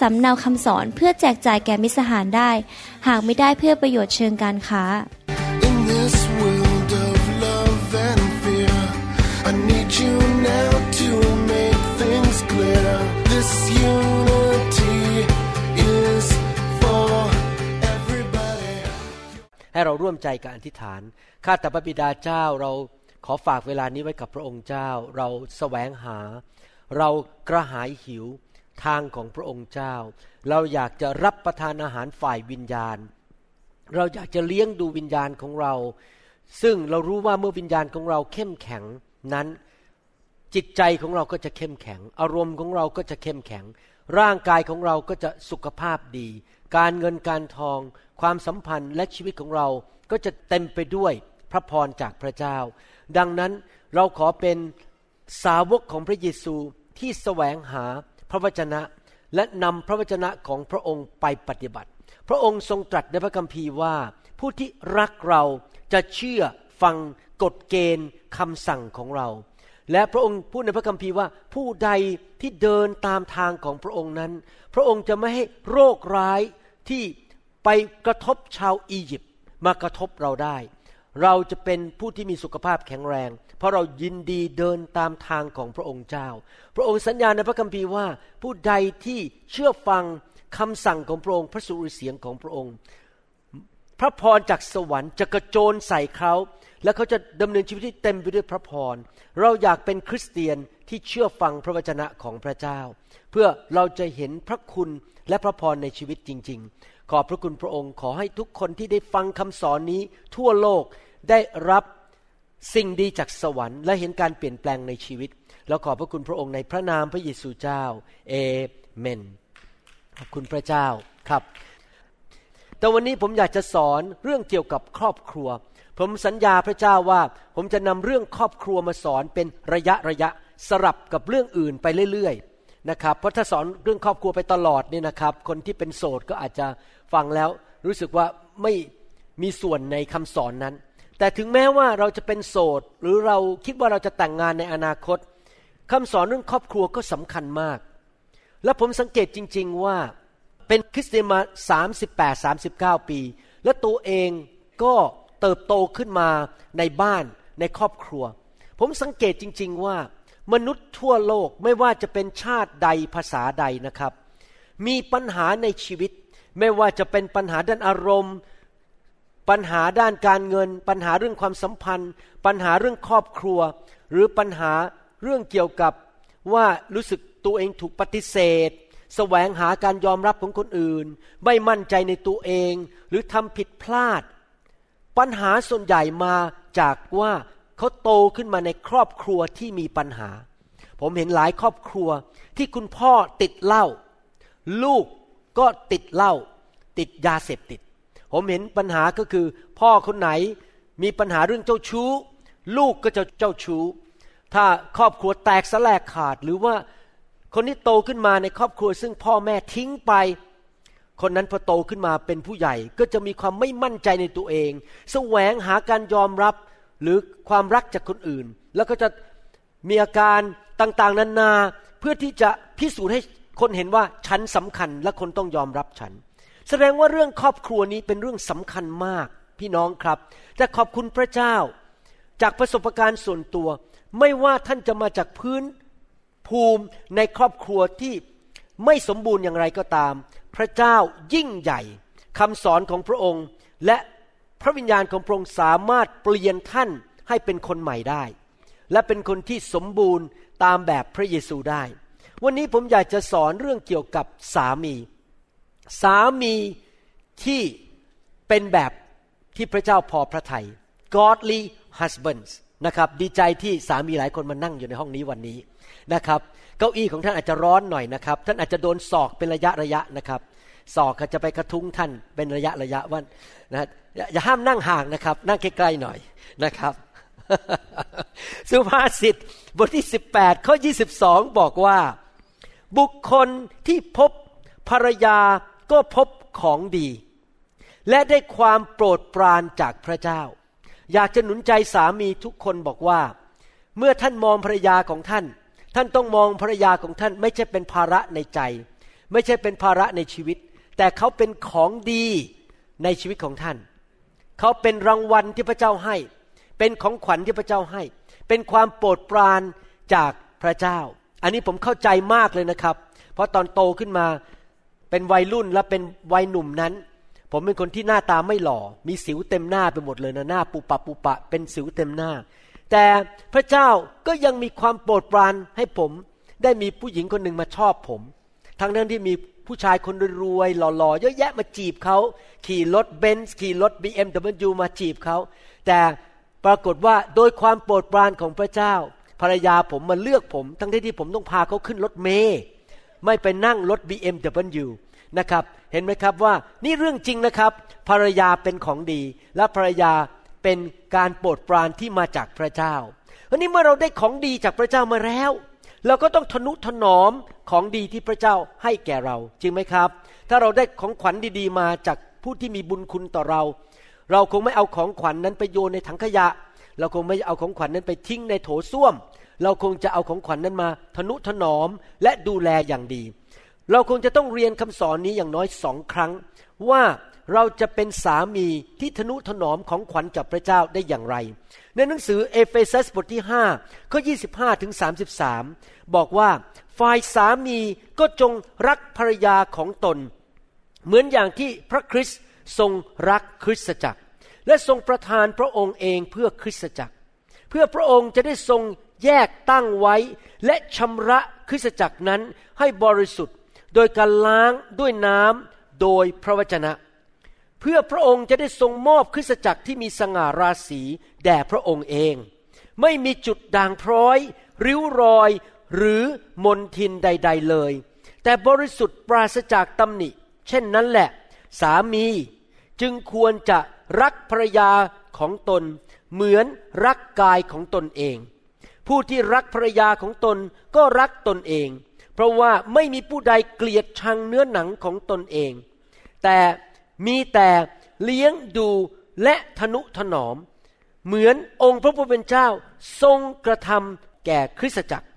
สำเนาคำสอนเพื่อแจกจ่ายแก่มิตรสหายได้ หากไม่ได้เพื่อประโยชน์เชิงการค้า In this world of love and fear, I need you now to make things clear. This unity is for everybody. ให้เราร่วมใจกันอธิษฐาน ข้าแต่พระบิดาเจ้าเราขอฝากเวลานี้ไว้กับพระองค์เจ้า เราแสวงหา เรากระหายหิว ทางของพระองค์เจ้า เราอยากจะรับประทานอาหารฝ่ายวิญญาณ เราอยากจะเลี้ยงดูวิญญาณของเรา ซึ่งเรารู้ว่าเมื่อวิญญาณของเราเข้มแข็งนั้นจิตใจของเราก็จะเข้มแข็ง อารมณ์ของเราก็จะเข้มแข็ง ร่างกายของเราก็จะสุขภาพดี การเงินการทอง ความสัมพันธ์และชีวิตของเราก็จะเต็มไปด้วยพระพรจากพระเจ้า ดังนั้นเราขอเป็นสาวกของพระเยซูที่แสวงหา พระวจนะ และนำพระวจนะของพระองค์ไปปฏิบัติ พระองค์ทรงตรัสในพระคัมภีร์ว่า ผู้ที่รักเราจะเชื่อฟังกฎเกณฑ์คำสั่งของเรา และพระองค์พูดในพระคัมภีร์ว่า ผู้ใดที่เดินตามทางของพระองค์นั้น พระองค์จะไม่ให้โรคร้ายที่ไปกระทบชาวอียิปต์มากระทบเราได้ เราจะเป็นผู้ที่มีสุขภาพแข็งแรง เพราะเรายินดีเดินตามทางของพระองค์เจ้า พระองค์สัญญาในพระคัมภีร์ว่า ผู้ใดที่เชื่อฟังคำสั่งของพระองค์พระสุรเสียงของพระองค์ พระพรจากสวรรค์จะกระโจนใส่เขา และเขาจะดำเนินชีวิตที่เต็มไปด้วยพระพร เราอยากเป็นคริสเตียนที่เชื่อฟังพระวจนะของพระเจ้า เพื่อเราจะเห็นพระคุณและพระพรในชีวิตจริง ๆ ขอบพระคุณพระองค์ ขอให้ทุกคนที่ได้ฟังคำสอนนี้ ทั่วโลกได้รับสิ่งดีจากสวรรค์ และเห็นการเปลี่ยนแปลงในชีวิต แล้วขอบพระคุณพระองค์ในพระนามพระเยซูเจ้า เอเมน ขอบคุณพระเจ้าครับ แต่วันนี้ผมอยากจะสอนเรื่องเกี่ยวกับครอบครัว ผมสัญญาพระเจ้าว่า ผมจะนำเรื่องครอบครัวมาสอนเป็นระยะระยะสลับกับเรื่องอื่นไปเรื่อยๆนะครับ เพราะถ้าสอนเรื่องครอบครัวไปตลอดเนี่ยนะครับ คนที่เป็นโสดก็อาจจะ ฟังแล้วรู้สึกว่าไม่มีส่วนในคำสอนนั้น แต่ถึงแม้ว่าเราจะเป็นโสด หรือเราคิดว่าเราจะแต่งงานในอนาคตคำสอนเรื่องครอบครัวก็สำคัญมาก และผมสังเกตจริง ๆว่าเป็นคริสเตียนมา 38 39 ปี และตัวเองก็เติบโตขึ้นมาในบ้านในครอบครัว ผมสังเกตจริง ๆว่ามนุษย์ทั่วโลกไม่ว่าจะเป็นชาติใดภาษาใดนะครับ มีปัญหาในชีวิต ไม่ว่าจะเป็นปัญหาด้านอารมณ์ ปัญหาด้านการเงิน ปัญหาเรื่องความสัมพันธ์ ปัญหาเรื่องครอบครัว หรือปัญหาเรื่องเกี่ยวกับว่ารู้สึกตัวเองถูกปฏิเสธแสวงหาการยอมรับของคนอื่น ไม่มั่นใจในตัวเอง หรือทำผิดพลาด ปัญหาส่วนใหญ่มาจากว่าเขาโตขึ้นมาในครอบครัวที่มีปัญหา ผมเห็นหลายครอบครัวที่คุณพ่อติดเหล้าลูก ก็ติดเหล้าติดยาเสพติด ผมเห็นปัญหาก็คือ พ่อคนไหนมีปัญหาเรื่องเจ้าชู้ ลูกก็จะเจ้าชู้ ถ้าครอบครัวแตกสลายขาด หรือว่าคนที่โตขึ้นมาในครอบครัว ซึ่งพ่อแม่ทิ้งไป คนนั้นพอโตขึ้นมาเป็นผู้ใหญ่ก็จะมีความไม่มั่นใจในตัวเองแสวงหาการยอมรับหรือความรักจากคนอื่น แล้วก็จะมีอาการต่างๆนานาเพื่อที่จะพิสูจน์ให้ คนเห็นว่าฉันสำคัญและคนต้องยอมรับฉัน แสดงว่าเรื่องครอบครัวนี้เป็นเรื่องสำคัญมาก พี่น้องครับแต่ขอบคุณพระเจ้า จากประสบการณ์ส่วนตัว ไม่ว่าท่านจะมาจากพื้นภูมิในครอบครัวที่ไม่สมบูรณ์อย่างไรก็ตาม พระเจ้ายิ่งใหญ่คำสอนของพระองค์ และพระวิญญาณของพระองค์สามารถเปลี่ยนท่านให้เป็นคนใหม่ได้ และเป็นคนที่สมบูรณ์ตามแบบพระเยซูได้ วันนี้ผมอยากจะสอนเรื่องเกี่ยวกับสามี สามีที่เป็นแบบที่พระเจ้าพอพระทยัย godly husbands นะครับดีใจที่สามีหลายคนมานั่งอยู่ในห้องนี้วันนี้นะครับเก้าอี้ของท่านอาจจะร้อนหน่อยนะครับ ท่านอาจจะโดนศอกเป็นระยะระยะนะครับศอกก็จะไปกระทุ้งท่านเป็นระยะระยะว่านะอย่าอย่าห้ามนั่งห่างนะครับ นั่งใกล้ๆหน่อยนะครับ สุภาษิตบทที่ 18 ข้อ 22 บอกว่า บุคคลที่พบภรรยาก็พบของดี และได้ความโปรดปรานจากพระเจ้า อยากจะหนุนใจสามีทุกคนบอกว่า เมื่อท่านมองภรรยาของท่าน ท่านต้องมองภรรยาของท่าน ไม่ใช่เป็นภาระในใจ ไม่ใช่เป็นภาระในชีวิต แต่เขาเป็นของดีในชีวิตของท่าน เขาเป็นรางวัลที่พระเจ้าให้ เป็นของขวัญที่พระเจ้าให้ เป็นความโปรดปรานจากพระเจ้า อันนี้ผมเข้าใจมากเลยนะครับ เพราะตอนโตขึ้นมาเป็นวัยรุ่นและเป็นวัยหนุ่มนั้น ผมเป็นคนที่หน้าตาไม่หล่อ มีสิวเต็มหน้าไปหมดเลยนะหน้า ปุปะปุปะ เป็นสิวเต็มหน้า แต่พระเจ้าก็ยังมีความโปรดปรานให้ผมได้มีผู้หญิงคนหนึ่งมาชอบผม ทั้งนั้นที่มีผู้ชายคนรวยๆหล่อๆ เยอะแยะมาจีบเขาขี่รถเบนซ์ขี่รถ BMW มาจีบเขาแต่ปรากฏว่าโดยความโปรดปรานของพระเจ้า ภรรยาผมมาเลือกผม ทั้งที่ที่ผมต้องพาเขาขึ้นรถเมย์ไม่ไปนั่งรถ BMW นะครับ เห็นไหมครับว่านี่เรื่องจริงนะครับ ภรรยาเป็นของดี และภรรยาเป็นการโปรดปรานที่มาจากพระเจ้าวันนี้เมื่อเราได้ของดีจากพระเจ้ามาแล้ว เราก็ต้องทนุถนอมของดีที่พระเจ้าให้แก่เรา จริงไหมครับ ถ้าเราได้ของขวัญดีๆ มาจากผู้ที่มีบุญคุณต่อเรา เราคงไม่เอาของขวัญนนั้นไปโยนในถังขยะ เราคงไม่เอาของขวัญนนั้นไปทิ้งในโถส้วม เราคงจะเอาของขวัญนนั้นมาทนุถนอมและดูแลอย่างดี เราคงจะต้องเรียนคำสอนนี้อย่างน้อยสองครั้ง ว่าเราจะเป็นสามีที่ทนุถนอมของขวัญจากพระเจ้าได้อย่างไร ในหนังสือเอเฟซัสบทที่5ข้อ25ถึง33 บอกว่า ฝ่ายสามีก็จงรักภรรยาของตน เหมือนอย่างที่พระคริสต์ทรงรักคริสตจักร และทรงประทานพระองค์เองเพื่อคริสตจักร เพื่อพระองค์จะได้ทรงแยกตั้งไว้ และชำระคริสตจักรนั้นให้บริสุทธิ์ โดยการล้างด้วยน้ำโดยพระวจนะ เพื่อพระองค์จะได้ทรงมอบคริสตจักรที่มีสง่าราศีแด่พระองค์เอง ไม่มีจุดด่างพร้อย ริ้วรอยหรือมนทินใด ๆเลย แต่บริสุทธิ์ปราศจากตำหนิ เช่นนั้นแหละ สามีจึงควรจะ รักภรรยาของตน เหมือนรักกายของตนเอง ผู้ที่รักภรรยาของตนก็รักตนเอง เพราะว่าไม่มีผู้ใดเกลียดชังเนื้อหนังของตนเอง แต่มีแต่เลี้ยงดูและทนุถนอม เหมือนองค์พระผู้เป็นเจ้าทรงกระทำแก่คริสตจักร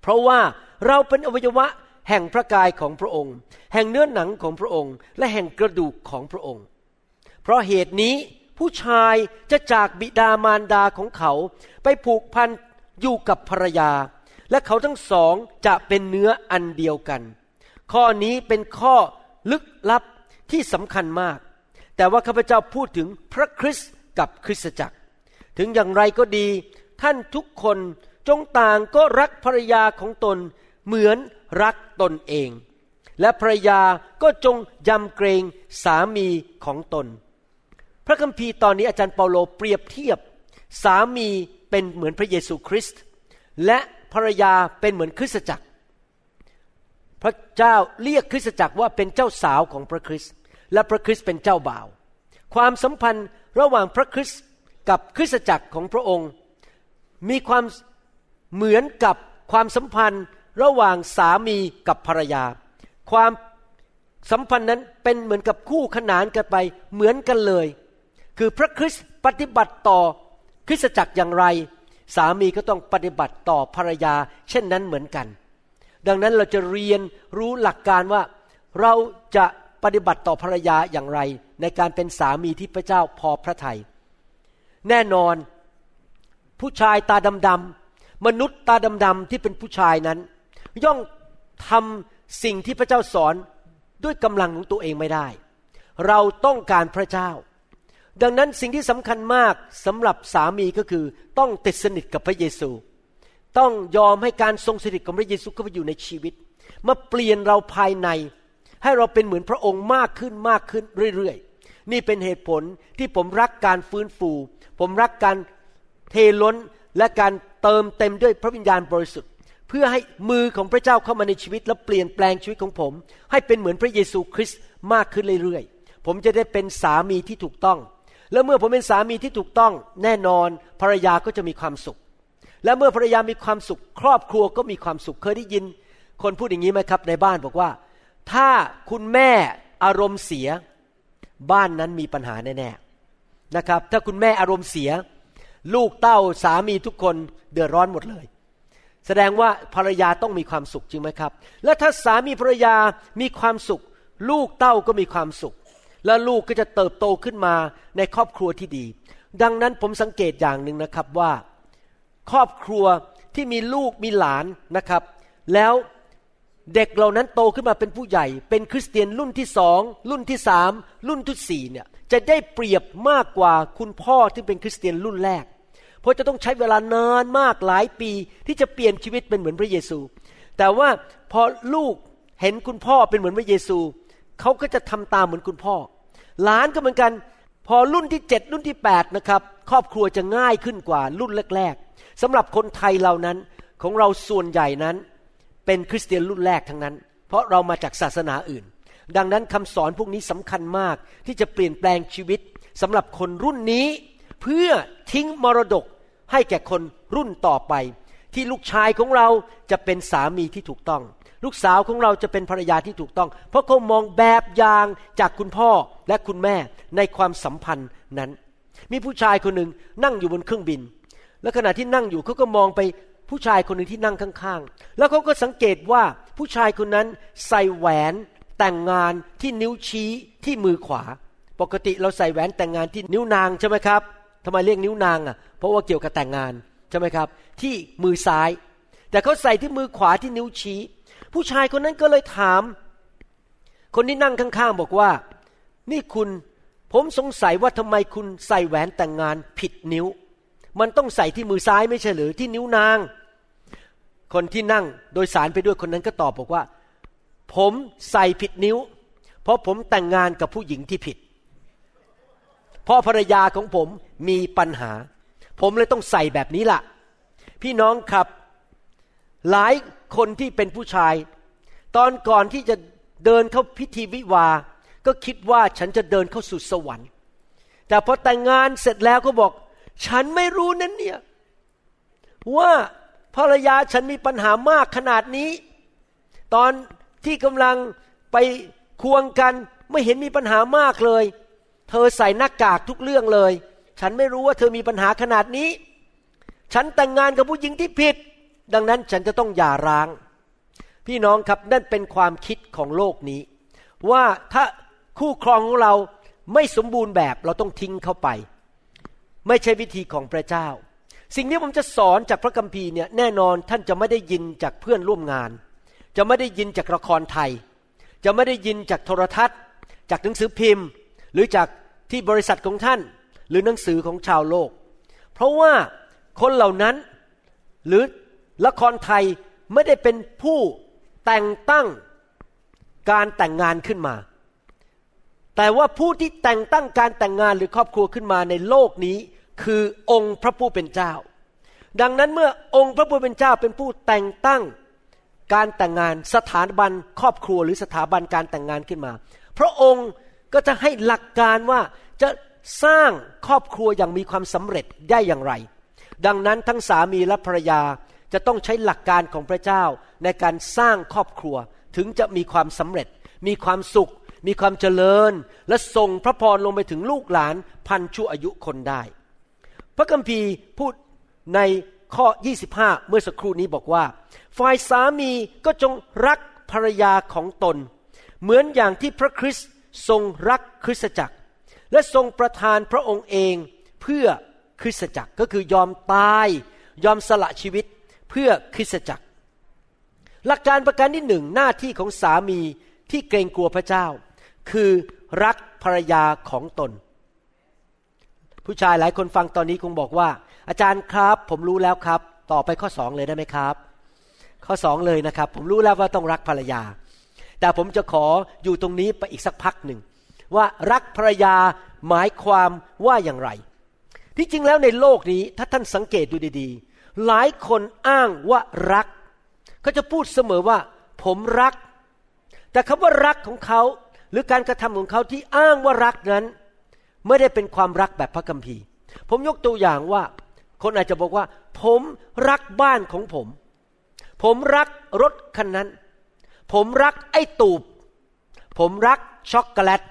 เพราะว่าเราเป็นอวัยวะแห่งพระกายของพระองค์ แห่งเนื้อหนังของพระองค์ และแห่งกระดูกของพระองค์ เพราะเหตุนี้ผู้ชายจะจากบิดามารดาของเขาไปผูกพันอยู่กับภรรยา และเขาทั้งสองจะเป็นเนื้ออันเดียวกัน ข้อนี้เป็นข้อลึกลับที่สำคัญมาก แต่ว่าข้าพเจ้าพูดถึงพระคริสต์กับคริสตจักร ถึงอย่างไรก็ดี ท่านทุกคนจงต่างก็รักภรรยาของตนเหมือนรักตนเอง และภรรยาก็จงยำเกรงสามีของตน พระคัมภีร์ตอนนี้อาจารย์เปาโลเปรียบเทียบ สามีเป็นเหมือนพระเยซูคริสต์และภรรยาเป็นเหมือนคริสตจักร พระเจ้าเรียกคริสตจักรว่าเป็นเจ้าสาวของพระคริสต์และพระคริสต์เป็นเจ้าบ่าว ความสัมพันธ์ระหว่างพระคริสต์กับคริสตจักรของพระองค์ มีความเหมือนกับความสัมพันธ์ระหว่างสามีกับภรรยา ความสัมพันธ์นั้นเป็นเหมือนกับคู่ขนานกันไปเหมือนกันเลย คือพระคริสต์ปฏิบัติต่อคริสตจักรอย่างไร สามีก็ต้องปฏิบัติต่อภรรยา เช่นนั้นเหมือนกัน ดังนั้นเราจะเรียนรู้หลักการว่าเราจะปฏิบัติต่อภรรยาอย่างไร ในการเป็นสามีที่พระเจ้าพอพระทยัยแน่นอน ผู้ชายตาดำๆมนุษย์ตาดำๆที่เป็นผู้ชายนั้น ย่อมทำสิ่งที่พระเจ้าสอนด้วยกำลังของตัวเองไม่ได้ เราต้องการพระเจ้า ดังนั้นสิ่งที่สำคัญมากสำหรับสามีก็คือต้องติดสนิทกับพระเยซู ต้องยอมให้การทรงสถิตของพระเยซูเข้าไปอยู่ในชีวิต มาเปลี่ยนเราภายใน ให้เราเป็นเหมือนพระองค์มากขึ้นมากขึ้นเรื่อยๆ นี่เป็นเหตุผลที่ผมรักการฟื้นฟู ผมรักการเทล้นและการเติมเต็มด้วยพระวิญญาณบริสุทธิ์ เพื่อให้มือของพระเจ้าเข้ามาในชีวิต และเปลี่ยนแปลงชีวิตของผม ให้เป็นเหมือนพระเยซูคริสต์มากขึ้นเรื่อยๆ ผมจะได้เป็นสามีที่ถูกต้อง แล้วเมื่อผมเป็นสามีที่ถูกต้องแน่นอนภรรยาก็จะมีความสุข และเมื่อภรรยามีความสุข ครอบครัวก็มีความสุขเคยได้ยิน คนพูดอย่างนี้ไหมครับในบ้านบอกว่า ถ้าคุณแม่อารมณ์เสีย บ้านนั้นมีปัญหาแน่ๆนะครับ ถ้าคุณแม่อารมณ์เสีย ลูกเต้าสามีทุกคนเดือดร้อนหมดเลย แสดงว่าภรรยาต้องมีความสุขจริงไหมครับ และถ้าสามีภรรยามีความสุข ลูกเต้าก็มีความสุข และลูกก็จะเติบโตขึ้นมาในครอบครัวที่ดี ดังนั้นผมสังเกตอย่างหนึ่งนะครับว่า ครอบครัวที่มีลูกมีหลานนะครับ แล้วเด็กเหล่านั้นโตขึ้นมาเป็นผู้ใหญ่ เป็นคริสเตียนรุ่นที่สองรุ่นที่สามรุ่นที่สี่เนี่ยจะได้เปรียบมากกว่าคุณพ่อที่เป็นคริสเตียนรุ่นแรก เพราะจะต้องใช้เวลานานมากหลายปีที่จะเปลี่ยนชีวิตเป็นเหมือนพระเยซู แต่ว่าพอลูกเห็นคุณพ่อเป็นเหมือนพระเยซู เขาก็จะทำตามเหมือนคุณพ่อ หลานก็เหมือนกัน พอรุ่นที่เจ็ดรุ่นที่แปดนะครับ ครอบครัวจะง่ายขึ้นกว่ารุ่นแรก ๆสำหรับคนไทยเรานั้นของเราส่วนใหญ่นั้น เป็นคริสเตียนรุ่นแรกทั้งนั้น เพราะเรามาจากศาสนาอื่น ดังนั้นคำสอนพวกนี้สำคัญมากที่จะเปลี่ยนแปลงชีวิตสำหรับคนรุ่นนี้ เพื่อทิ้งมรดกให้แก่คนรุ่นต่อไป ที่ลูกชายของเราจะเป็นสามีที่ถูกต้อง ลูกสาวของเราจะเป็นภรรยาที่ถูกต้อง เพราะเขามองแบบอย่างจากคุณพ่อและคุณแม่ในความสัมพันธ์นั้น มีผู้ชายคนหนึ่งนั่งอยู่บนเครื่องบิน และขณะที่นั่งอยู่เขาก็มองไปผู้ชายคนหนึ่งที่นั่งข้างๆ แล้วเขาก็สังเกตว่าผู้ชายคนนั้นใส่แหวนแต่งงานที่นิ้วชี้ที่มือขวา ปกติเราใส่แหวนแต่งงานที่นิ้วนางใช่ไหมครับทำไมเรียกนิ้วนางอะ เพราะว่าเกี่ยวกับแต่งงานใช่ไหมครับ ที่มือซ้าย แต่เขาใส่ที่มือขวาที่นิ้วชี้ ผู้ชายคนนั้นก็เลยถาม คนที่นั่งข้างๆบอกว่า นี่คุณผมสงสัยว่าทำไมคุณใส่แหวนแต่งงานผิดนิ้ว มันต้องใส่ที่มือซ้ายไม่ใช่หรือที่นิ้วนาง คนที่นั่งโดยสารไปด้วยคนนั้นก็ตอบบอกว่า ผมใส่ผิดนิ้ว เพราะผมแต่งงานกับผู้หญิงที่ผิด เพราะภรรยาของผมมีปัญหา ผมเลยต้องใส่แบบนี้ล่ะ พี่น้องครับ หลายคนที่เป็นผู้ชาย ตอนก่อนที่จะเดินเข้าพิธีวิวา ก็คิดว่าฉันจะเดินเข้าสู่สวรรค์ แต่พอแต่งงานเสร็จแล้วก็บอก ฉันไม่รู้นั้นเนี่ยว่าภรรยาฉันมีปัญหามากขนาดนี้ ตอนที่กำลังไปควงกันไม่เห็นมีปัญหามากเลย เธอใส่หน้ากากทุกเรื่องเลย ฉันไม่รู้ว่าเธอมีปัญหาขนาดนี้ ฉันแต่งงานกับผู้หญิงที่ผิด ดังนั้นฉันจะต้องหย่าร้าง พี่น้องครับนั่นเป็นความคิดของโลกนี้ ว่าถ้าคู่ครองของเราไม่สมบูรณ์แบบเราต้องทิ้งเข้าไป ไม่ใช่วิธีของพระเจ้า สิ่งที่ผมจะสอนจากพระคัมภีร์เนี่ยแน่นอนท่านจะไม่ได้ยินจากเพื่อนร่วมงาน จะไม่ได้ยินจากละครไทย จะไม่ได้ยินจากโทรทัศน์ จากหนังสือพิมพ์ หรือจากที่บริษัทของท่าน หรือหนังสือของชาวโลก เพราะว่าคนเหล่านั้นหรือ ละครไทยไม่ได้เป็นผู้แต่งตั้งการแต่งงานขึ้นมา แต่ว่าผู้ที่แต่งตั้งการแต่งงานหรือครอบครัวขึ้นมาในโลกนี้ คือองค์พระผู้เป็นเจ้า ดังนั้นเมื่อองค์พระผู้เป็นเจ้าเป็นผู้แต่งตั้งการแต่งงานสถาบันครอบครัวหรือสถาบันการแต่งงานขึ้นมา พระองค์ก็จะให้หลักการว่าจะสร้างครอบครัวอย่างมีความสำเร็จได้อย่างไร ดังนั้นทั้งสามีและภรรยา จะต้องใช้หลักการของพระเจ้าในการสร้างครอบครัว ถึงจะมีความสำเร็จ มีความสุข มีความเจริญ และส่งพระพรลงไปถึงลูกหลานพันชั่วอายุคนได้ พระคัมภีร์พูดในข้อ 25 เมื่อสักครู่นี้บอกว่า ฝ่ายสามีก็จงรักภรรยาของตน เหมือนอย่างที่พระคริสต์ทรงรักคริสตจักร และทรงประทานพระองค์เองเพื่อคริสตจักรก็คือยอมตาย ยอมสละชีวิต เพื่อคริสตจักร หลักการประการที่หนึ่งหน้าที่ของสามีที่เกรงกลัวพระเจ้า คือรักภรรยาของตน ผู้ชายหลายคนฟังตอนนี้คงบอกว่า อาจารย์ครับ ผมรู้แล้วครับ ต่อไปข้อสองเลยได้ไหมครับ ข้อสองเลยนะครับ ผมรู้แล้วว่าต้องรักภรรยา แต่ผมจะขออยู่ตรงนี้ไปอีกสักพักหนึ่งว่ารักภรรยาหมายความว่าอย่างไร ที่จริงแล้วในโลกนี้ถ้าท่านสังเกตดูดีๆ หลายคนอ้างว่ารักเขาจะพูดเสมอว่า ผมรัก แต่คำว่ารักของเขาหรือการกระทำของเขาที่อ้างว่ารักนั้น ไม่ได้เป็นความรักแบบพระคัมภีร์ ผมยกตัวอย่างว่า คนอาจจะบอกว่า ผมรักบ้านของผม ผมรักรถคันนั้น ผมรักไอ้ตูบ ผมรักช็อกโกแลต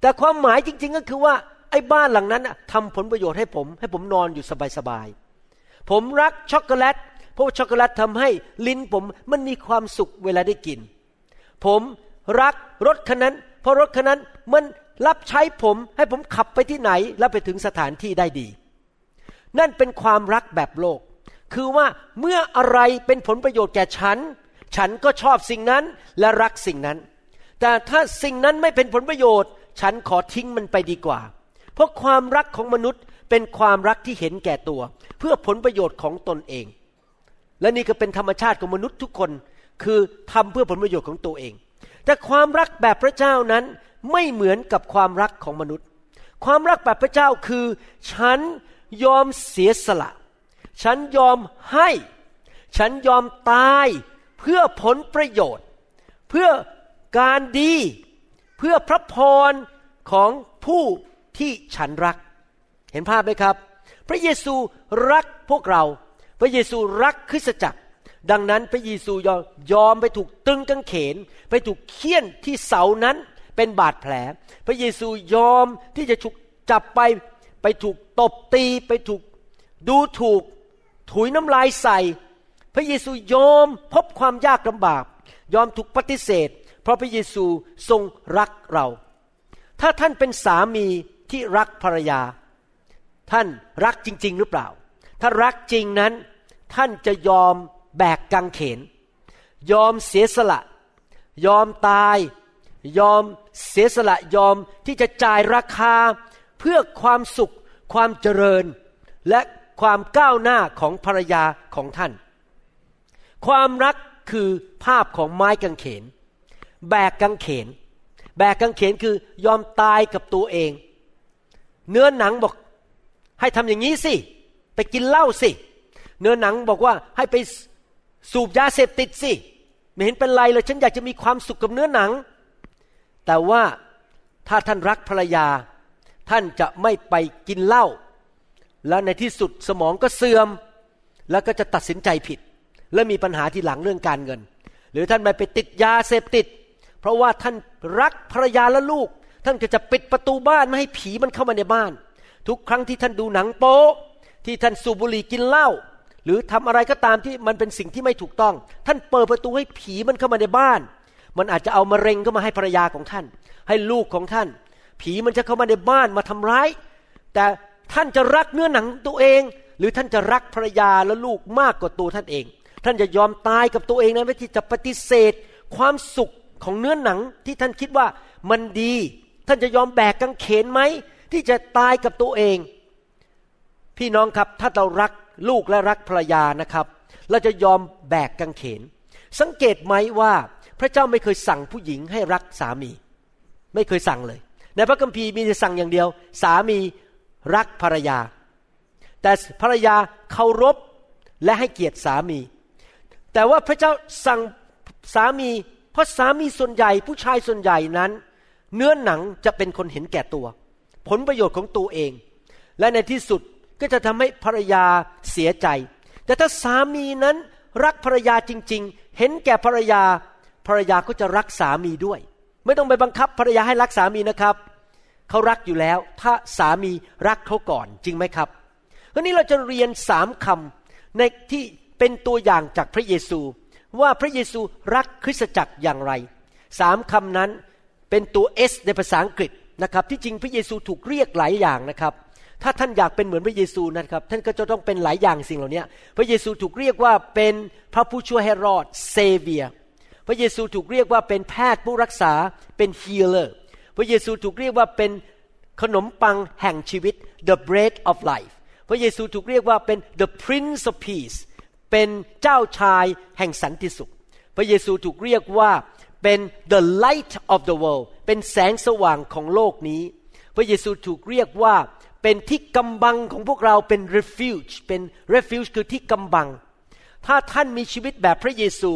แต่ความหมายจริง ๆ ก็คือว่าไอ้บ้านหลังนั้นทำผลประโยชน์ให้ผม ให้ผมนอนอยู่สบายๆ ผมรักช็อกโกแลตเพราะว่าช็อกโกแลตทำให้ลิ้นผมมันมีความสุขเวลาได้กิน ผมรักรถคันนั้น เพราะรถคันนั้นมันรับใช้ผมให้ผมขับไปที่ไหนแล้วไปถึงสถานที่ได้ดี นั่นเป็นความรักแบบโลก คือว่าเมื่ออะไรเป็นผลประโยชน์แก่ฉัน ฉันก็ชอบสิ่งนั้นและรักสิ่งนั้น แต่ถ้าสิ่งนั้นไม่เป็นผลประโยชน์ ฉันขอทิ้งมันไปดีกว่า เพราะความรักของมนุษย์ เป็นความรักที่เห็นแก่ตัว เพื่อผลประโยชน์ของตนเอง และนี่ก็เป็นธรรมชาติของมนุษย์ทุกคน คือทำเพื่อผลประโยชน์ของตัวเอง แต่ความรักแบบพระเจ้านั้นไม่เหมือนกับความรักของมนุษย์ ความรักแบบพระเจ้าคือ ฉันยอมเสียสละ ฉันยอมให้ ฉันยอมตายเพื่อผลประโยชน์ เพื่อการดี เพื่อพระพรของผู้ที่ฉันรัก เห็นภาพไหมครับ พระเยซูรักพวกเรา พระเยซูรักคริสตจักร ดังนั้นพระเยซูยอมยอมไปถูกตึงกางเขน ไปถูกเคี่ยนที่เสานั้นเป็นบาดแผล พระเยซูยอมที่จะถูกจับไป ไปถูกตบตี ไปถูกดูถูก ถุยน้ำลายใส่ พระเยซูยอมพบความยากลำบาก ยอมถูกปฏิเสธ เพราะพระเยซูทรงรักเรา ถ้าท่านเป็นสามีที่รักภรรยา ท่านรักจริง ๆ หรือเปล่า ถ้ารักจริงนั้น ท่านจะยอมแบกกังเขน ยอมเสียสละ ยอมตาย ยอมเสียสละยอมที่จะจ่ายราคา เพื่อความสุข ความเจริญ และความก้าวหน้าของภรรยาของท่าน ความรักคือภาพของไม้กางเขน แบกกางเขน แบกกางเขนคือยอมตายกับตัวเอง เนื้อหนังบอก ให้ทำอย่างนี้สิ ไปกินเหล้าสิ เนื้อหนังบอกว่าให้ไปสูบยาเสพติดสิ ไม่เห็นเป็นไรเลยฉันอยากจะมีความสุขกับเนื้อหนัง แต่ว่าถ้าท่านรักภรรยา ท่านจะไม่ไปกินเหล้าแล้วในที่สุดสมองก็เสื่อม แล้วก็จะตัดสินใจผิด และมีปัญหาที่หลังเรื่องการเงิน หรือท่านไปไปติดยาเสพติด เพราะว่าท่านรักภรรยาและลูก ท่านก็จะปิดประตูบ้านไม่ให้ผีมันเข้ามาในบ้าน ทุกครั้งที่ท่านดูหนังโป๊ที่ท่านสูบบุหรี่กินเหล้าหรือทำอะไรก็ตามที่มันเป็นสิ่งที่ไม่ถูกต้อง ท่านเปิดประตูให้ผีมันเข้ามาในบ้าน มันอาจจะเอามะเร็งเข้ามาให้ภรรยาของท่าน ให้ลูกของท่าน ผีมันจะเข้ามาในบ้านมาทำร้าย แต่ท่านจะรักเนื้อหนังตัวเอง หรือท่านจะรักภรรยาและลูกมากกว่าตัวท่านเอง ท่านจะยอมตายกับตัวเองนะไม่ที่จะปฏิเสธ ความสุขของเนื้อหนังที่ท่านคิดว่ามันดี ท่านจะยอมแบกกังเขนไหม ที่จะตายกับตัวเอง พี่น้องครับถ้าเรารักลูกและรักภรรยานะครับ เราจะยอมแบกกังเขน สังเกตไหมว่าพระเจ้าไม่เคยสั่งผู้หญิงให้รักสามี ไม่เคยสั่งเลย ในพระคัมภีร์มีแต่สั่งอย่างเดียว สามีรักภรรยา แต่ภรรยาเคารพและให้เกียรติสามี แต่ว่าพระเจ้าสั่งสามีเพราะสามีส่วนใหญ่ผู้ชายส่วนใหญ่นั้น เนื้อหนังจะเป็นคนเห็นแก่ตัว ผลประโยชน์ของตัวเอง และในที่สุดก็จะทำให้ภรรยาเสียใจ แต่ถ้าสามีนั้นรักภรรยาจริง ๆ เห็นแก่ภรรยา ภรรยาก็จะรักสามีด้วย ไม่ต้องไปบังคับภรรยาให้รักสามีนะครับเขารักอยู่แล้ว ถ้าสามีรักเขาก่อนจริงไหมครับวันนี้เราจะเรียนสามคำในที่เป็นตัวอย่างจากพระเยซู ว่าพระเยซูรักคริสตจักรอย่างไรสามคำนั้นเป็นตัว S ในภาษาอังกฤษ นะครับ ที่จริงพระเยซูถูกเรียกหลายอย่างนะครับ ถ้าท่านอยากเป็นเหมือนพระเยซูนะครับ ท่านก็จะต้องเป็นหลายอย่างสิ่งเหล่านี้พระเยซูถูกเรียกว่าเป็นพระผู้ช่วยให้รอดเซเวียพระเยซูถูกเรียกว่าเป็นแพทย์ผู้รักษาเป็นฮีเลอร์พระเยซูถูกเรียกว่าเป็นขนมปังแห่งชีวิต the bread of life พระเยซูถูกเรียกว่าเป็น the prince of peace เป็นเจ้าชายแห่งสันติสุข พระเยซูถูกเรียกว่า เป็น the light of the world เป็นแสงสว่างของโลกนี้ พระเยซูถูกเรียกว่าเป็นที่กำบังของพวกเราเป็น refuge เป็น refuge คือที่กำบัง ถ้าท่านมีชีวิตแบบพระเยซู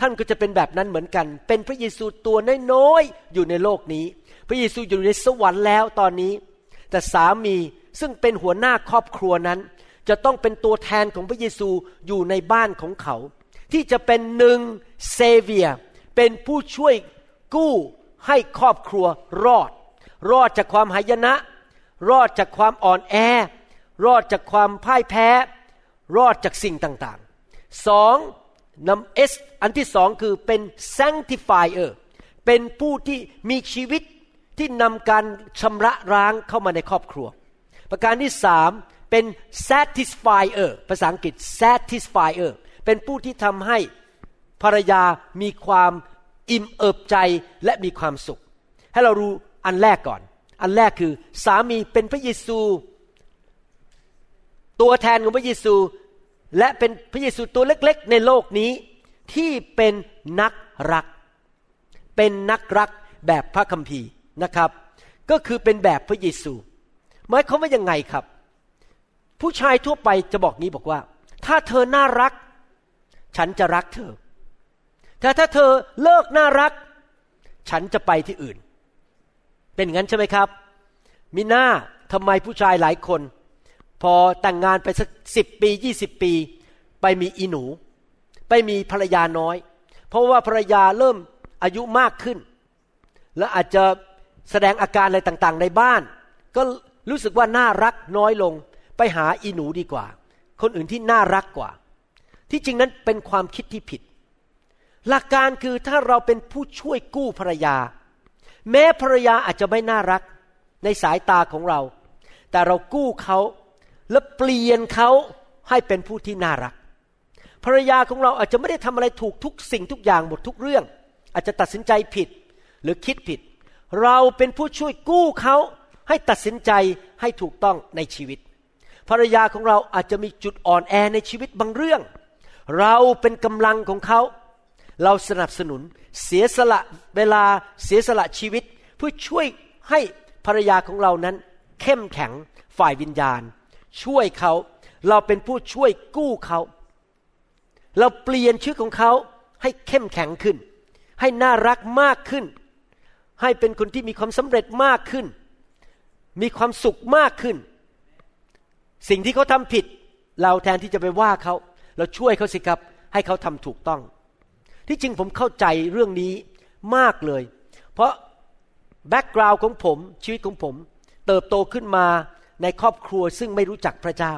ท่านก็จะเป็นแบบนั้นเหมือนกัน เป็นพระเยซูตัวน้อยๆอยู่ในโลกนี้ พระเยซูอยู่ในสวรรค์แล้วตอนนี้ แต่สามีซึ่งเป็นหัวหน้าครอบครัวนั้น จะต้องเป็นตัวแทนของพระเยซูอยู่ในบ้านของเขา ที่จะเป็นหนึ่งเซเวีย เป็นผู้ช่วยกู้ให้ครอบครัวรอด รอดจากความหายนะ รอดจากความอ่อนแอ รอดจากความพ่ายแพ้ รอดจากสิ่งต่างๆสองนำเอสอันที่สองคือเป็น sanctifier เป็นผู้ที่มีชีวิตที่นำการชำระร้างเข้ามาในครอบครัว ประการที่สามเป็น satisfier ภาษาอังกฤษ satisfier เป็นผู้ที่ทำให้ ภรรยามีความอิ่มเอิบใจและมีความสุข ให้เรารู้อันแรกก่อน อันแรกคือสามีเป็นพระเยซู ตัวแทนของพระเยซู และเป็นพระเยซูตัวเล็กๆ ในโลกนี้ ที่เป็นนักรัก เป็นนักรักแบบพระคัมภีร์นะครับ ก็คือเป็นแบบพระเยซูหมายความว่ายังไงครับ ผู้ชายทั่วไปจะบอกนี้บอกว่า ถ้าเธอน่ารัก ฉันจะรักเธอ แต่ถ้าเธอเลิกน่ารัก ฉันจะไปที่อื่น เป็นงั้นใช่ไหมครับ มิน่าทำไมผู้ชายหลายคน พอแต่งงานไปสักสิบปียี่สิบปี ไปมีอีหนู ไปมีภรรยาน้อย เพราะว่าภรรยาเริ่มอายุมากขึ้น และอาจจะแสดงอาการอะไรต่างๆ ในบ้าน ก็รู้สึกว่าน่ารักน้อยลง ไปหาอีหนูดีกว่า คนอื่นที่น่ารักกว่า ที่จริงนั้นเป็นความคิดที่ผิด หลักการคือถ้าเราเป็นผู้ช่วยกู้ภรรยา แม้ภรรยาอาจจะไม่น่ารักในสายตาของเรา แต่เรากู้เขาและเปลี่ยนเขาให้เป็นผู้ที่น่ารัก ภรรยาของเราอาจจะไม่ได้ทำอะไรถูกทุกสิ่งทุกอย่างหมดทุกเรื่อง อาจจะตัดสินใจผิดหรือคิดผิด เราเป็นผู้ช่วยกู้เขาให้ตัดสินใจให้ถูกต้องในชีวิต ภรรยาของเราอาจจะมีจุดอ่อนแอในชีวิตบางเรื่อง เราเป็นกำลังของเขา เราสนับสนุนเสียสละเวลาเสียสละชีวิต เพื่อช่วยให้ภรรยาของเรานั้น เข้มแข็งฝ่ายวิญญาณ ช่วยเขาเราเป็นผู้ช่วยกู้เขาเราเปลี่ยนชีวิตของเขาให้เข้มแข็งขึ้น ให้น่ารักมากขึ้น ให้เป็นคนที่มีความสำเร็จมากขึ้น มีความสุขมากขึ้น สิ่งที่เขาทำผิด เราแทนที่จะไปว่าเขา เราช่วยเขาสิครับ ให้เขาทำถูกต้อง ที่จริงผมเข้าใจเรื่องนี้มากเลย เพราะแบ็กกราวน์ของผมชีวิตของผม เติบโตขึ้นมาในครอบครัวซึ่งไม่รู้จักพระเจ้า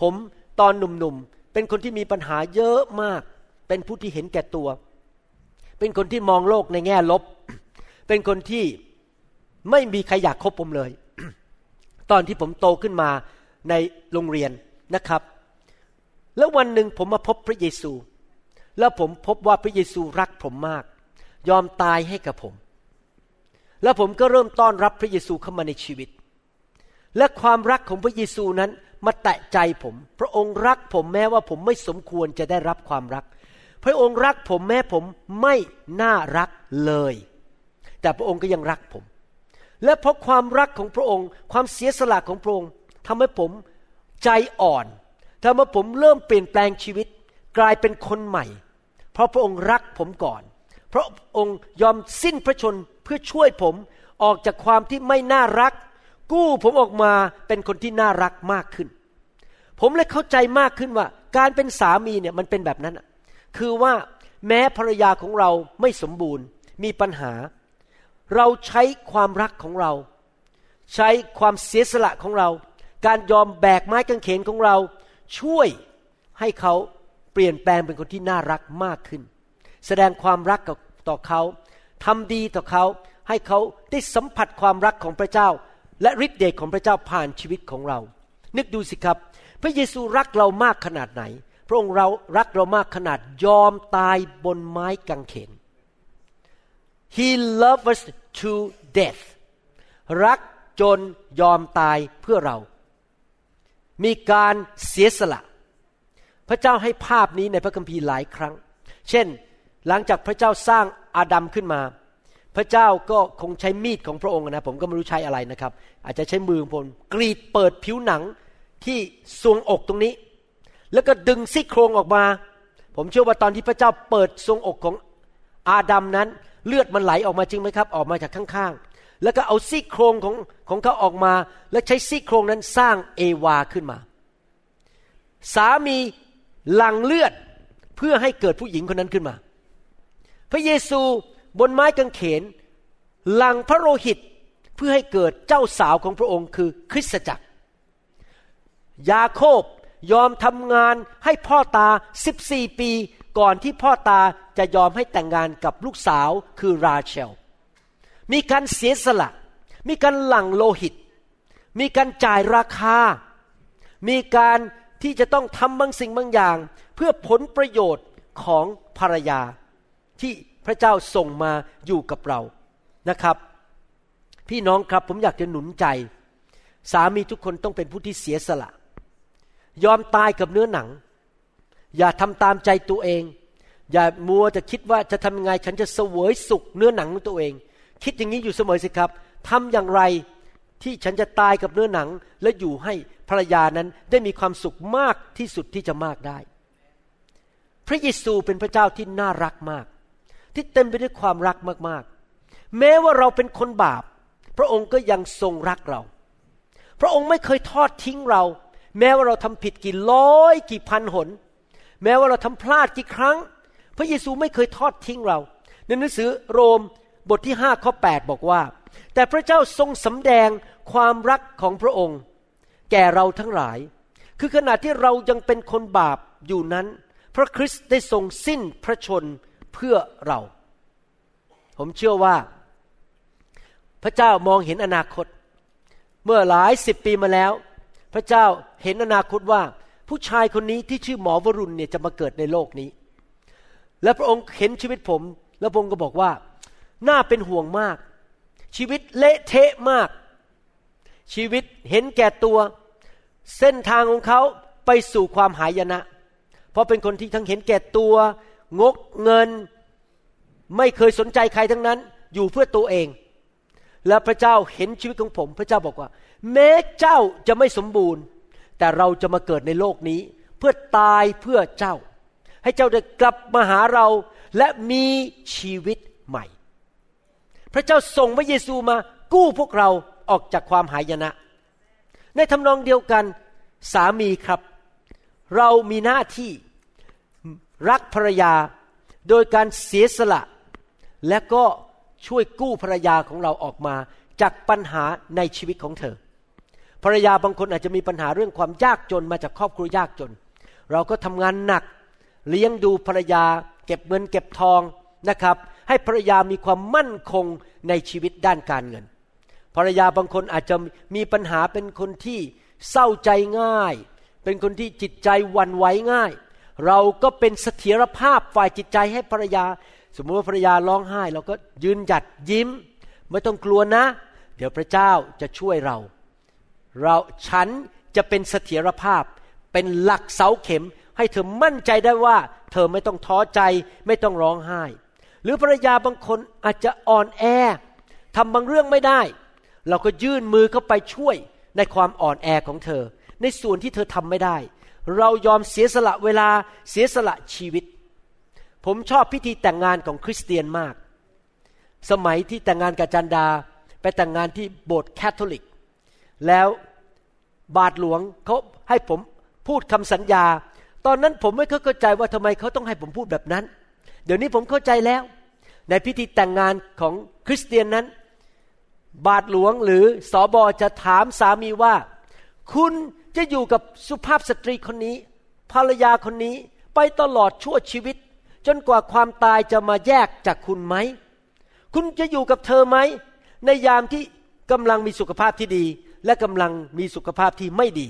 ผมตอนหนุ่มๆ เป็นคนที่มีปัญหาเยอะมาก เป็นผู้ที่เห็นแก่ตัว เป็นคนที่มองโลกในแง่ลบ เป็นคนที่ไม่มีใครอยากคบผมเลย ตอนที่ผมโตขึ้นมาในโรงเรียนนะครับ แล้ววันหนึ่งผมมาพบพระเยซู แล้วผมพบว่าพระเยซูรักผมมาก ยอมตายให้กับผม แล้วผมก็เริ่มต้อนรับพระเยซูเข้ามาในชีวิต และความรักของพระเยซูนั้นมาแตะใจผม พระองค์รักผมแม้ว่าผมไม่สมควรจะได้รับความรัก พระองค์รักผมแม้ผมไม่น่ารักเลย แต่พระองค์ก็ยังรักผม และเพราะความรักของพระองค์ ความเสียสละของพระองค์ทำให้ผมใจอ่อนทำให้ผมเริ่มเปลี่ยนแปลงชีวิต กลายเป็นคนใหม่ เพราะพระองค์รักผมก่อน พระองค์ยอมสิ้นพระชนเพื่อช่วยผมออกจากความที่ไม่น่ารัก กู้ผมออกมาเป็นคนที่น่ารักมากขึ้น ผมเลยเข้าใจมากขึ้นว่า การเป็นสามีเนี่ยมันเป็นแบบนั้นคือว่าแม้ภรรยาของเราไม่สมบูรณ์ มีปัญหา เราใช้ความรักของเรา ใช้ความเสียสละของเรา การยอมแบกไม้กางเขนของเรา ช่วยให้เขา เปลี่ยนแปลงเป็นคนที่น่ารักมากขึ้น แสดงความรักกับต่อเขาทำดีต่อเขาให้เขาได้สัมผัสความรักของพระเจ้า และฤทธิ์เดชของพระเจ้าผ่านชีวิตของเรา นึกดูสิครับ พระเยซูรักเรามากขนาดไหน พระองค์เรารักเรามากขนาดยอมตายบนไม้กางเขน He loved us to death รักจนยอมตายเพื่อเรา มีการเสียสละ พระเจ้าให้ภาพนี้ในพระคัมภีร์หลายครั้ง เช่น หลังจากพระเจ้าสร้างอาดัมขึ้นมา พระเจ้าก็คงใช้มีดของพระองค์นะ ผมก็ไม่รู้ใช้อะไรนะครับ อาจจะใช้มือของผมกรีดเปิดผิวหนังที่ทรวงอกตรงนี้ แล้วก็ดึงซี่โครงออกมา ผมเชื่อว่าตอนที่พระเจ้าเปิดทรงอกของอาดัมนั้น เลือดมันไหลออกมาจริงไหมครับ ออกมาจากข้างๆ แล้วก็เอาซี่โครงของของเขาออกมา และใช้ซี่โครงนั้นสร้างเอวาขึ้นมา สามี หลั่งเลือดเพื่อให้เกิดผู้หญิงคนนั้นขึ้นมา พระเยซูบนไม้กางเขนหลั่งพระโลหิตเพื่อให้เกิดเจ้าสาวของพระองค์คือคริสตจักร ยาโคบยอมทำงานให้พ่อตา 14 ปีก่อนที่พ่อตาจะยอมให้แต่งงานกับลูกสาวคือราเชล มีการเสียสละ มีการหลั่งโลหิต มีการจ่ายราคา มีการ ที่จะต้องทำบางสิ่งบางอย่าง เพื่อผลประโยชน์ของภรรยา ที่พระเจ้าส่งมาอยู่กับเรานะครับ พี่น้องครับผมอยากจะหนุนใจ สามีทุกคนต้องเป็นผู้ที่เสียสละ ยอมตายกับเนื้อหนัง อย่าทำตามใจตัวเอง อย่ามัวจะคิดว่าจะทำยังไงฉันจะเสวยสุขเนื้อหนังของตัวเอง คิดอย่างนี้อยู่เสมอสิครับทำอย่างไร ที่ฉันจะตายกับเนื้อหนัง และอยู่ให้ภรรยานั้นได้มีความสุขมากที่สุดที่จะมากได้ พระเยซูเป็นพระเจ้าที่น่ารักมาก ที่เต็มไปด้วยความรักมากๆ แม้ว่าเราเป็นคนบาป พระองค์ก็ยังทรงรักเรา พระองค์ไม่เคยทอดทิ้งเรา แม้ว่าเราทำผิดกี่ร้อยกี่พันหน แม้ว่าเราทำพลาดกี่ครั้ง พระเยซูไม่เคยทอดทิ้งเรา ในหนังสือโรมบทที่5ข้อ8บอกว่า แต่พระเจ้าทรงสำแดง ความรักของพระองค์ แก่เราทั้งหลาย คือขณะที่เรายังเป็นคนบาปอยู่นั้น พระคริสต์ได้ทรงสิ้นพระชนเพื่อเรา ผมเชื่อว่า พระเจ้ามองเห็นอนาคต เมื่อหลายสิบปีมาแล้ว พระเจ้าเห็นอนาคตว่า ผู้ชายคนนี้ที่ชื่อหมอวรุณเนี่ยจะมาเกิดในโลกนี้ และพระองค์เห็นชีวิตผม แล้วพระองค์ก็บอกว่าน่าเป็นห่วงมาก ชีวิตเละเทะมาก ชีวิตเห็นแก่ตัว เส้นทางของเขาไปสู่ความหายนะ เพราะเป็นคนที่ทั้งเห็นแก่ตัว งกเงิน ไม่เคยสนใจใครทั้งนั้น อยู่เพื่อตัวเอง และพระเจ้าเห็นชีวิตของผม พระเจ้าบอกว่า แม้เจ้าจะไม่สมบูรณ์ แต่เราจะมาเกิดในโลกนี้ เพื่อตายเพื่อเจ้า ให้เจ้าได้กลับมาหาเราและมีชีวิตใหม่ พระเจ้าส่งพระเยซูมากู้พวกเรา ออกจากความหายนะ ในทำนองเดียวกันสามีครับ เรามีหน้าที่รักภรรยาโดยการเสียสละ และก็ช่วยกู้ภรรยาของเราออกมาจากปัญหาในชีวิตของเธอ ภรรยาบางคนอาจจะมีปัญหาเรื่องความยากจนมาจากครอบครัวยากจน เราก็ทำงานหนัก เลี้ยงดูภรรยา เก็บเงินเก็บทองนะครับ ให้ภรรยามีความมั่นคงในชีวิตด้านการเงิน ภรรยาบางคนอาจจะมีปัญหาเป็นคนที่เศร้าใจง่าย เป็นคนที่จิตใจวันไหวง่าย เราก็เป็นเสถียรภาพฝ่ายจิตใจให้ภรรยา สมมติว่าภรรยาร้องไห้ เราก็ยืนหยัดยิ้ม ไม่ต้องกลัวนะ เดี๋ยวพระเจ้าจะช่วยเรา เราฉันจะเป็นเสถียรภาพ เป็นหลักเสาเข็ม ให้เธอมั่นใจได้ว่า เธอไม่ต้องท้อใจไม่ต้องร้องไห้ หรือภรรยาบางคนอาจจะอ่อนแอทำบางเรื่องไม่ได้ เราก็ยื่นมือเข้าไปช่วยในความอ่อนแอของเธอ ในส่วนที่เธอทำไม่ได้ เรายอมเสียสละเวลาเสียสละชีวิต ผมชอบพิธีแต่งงานของคริสเตียนมาก สมัยที่แต่งงานกับจันดาไปแต่งงานที่โบสถ์แคทอลิก แล้วบาทหลวงเขาให้ผมพูดคำสัญญา ตอนนั้นผมไม่เข้าใจว่าทำไมเขาต้องให้ผมพูดแบบนั้น เดี๋ยวนี้ผมเข้าใจแล้ว ในพิธีแต่งงานของคริสเตียนนั้น บาทหลวงหรือสอบอจะถามสามีว่า คุณจะอยู่กับสุภาพสตรีคนนี้ ภรรยาคนนี้ไปตลอดชั่วชีวิต จนกว่าความตายจะมาแยกจากคุณไหม คุณจะอยู่กับเธอไหม ในยามที่กำลังมีสุขภาพที่ดี และกำลังมีสุขภาพที่ไม่ดี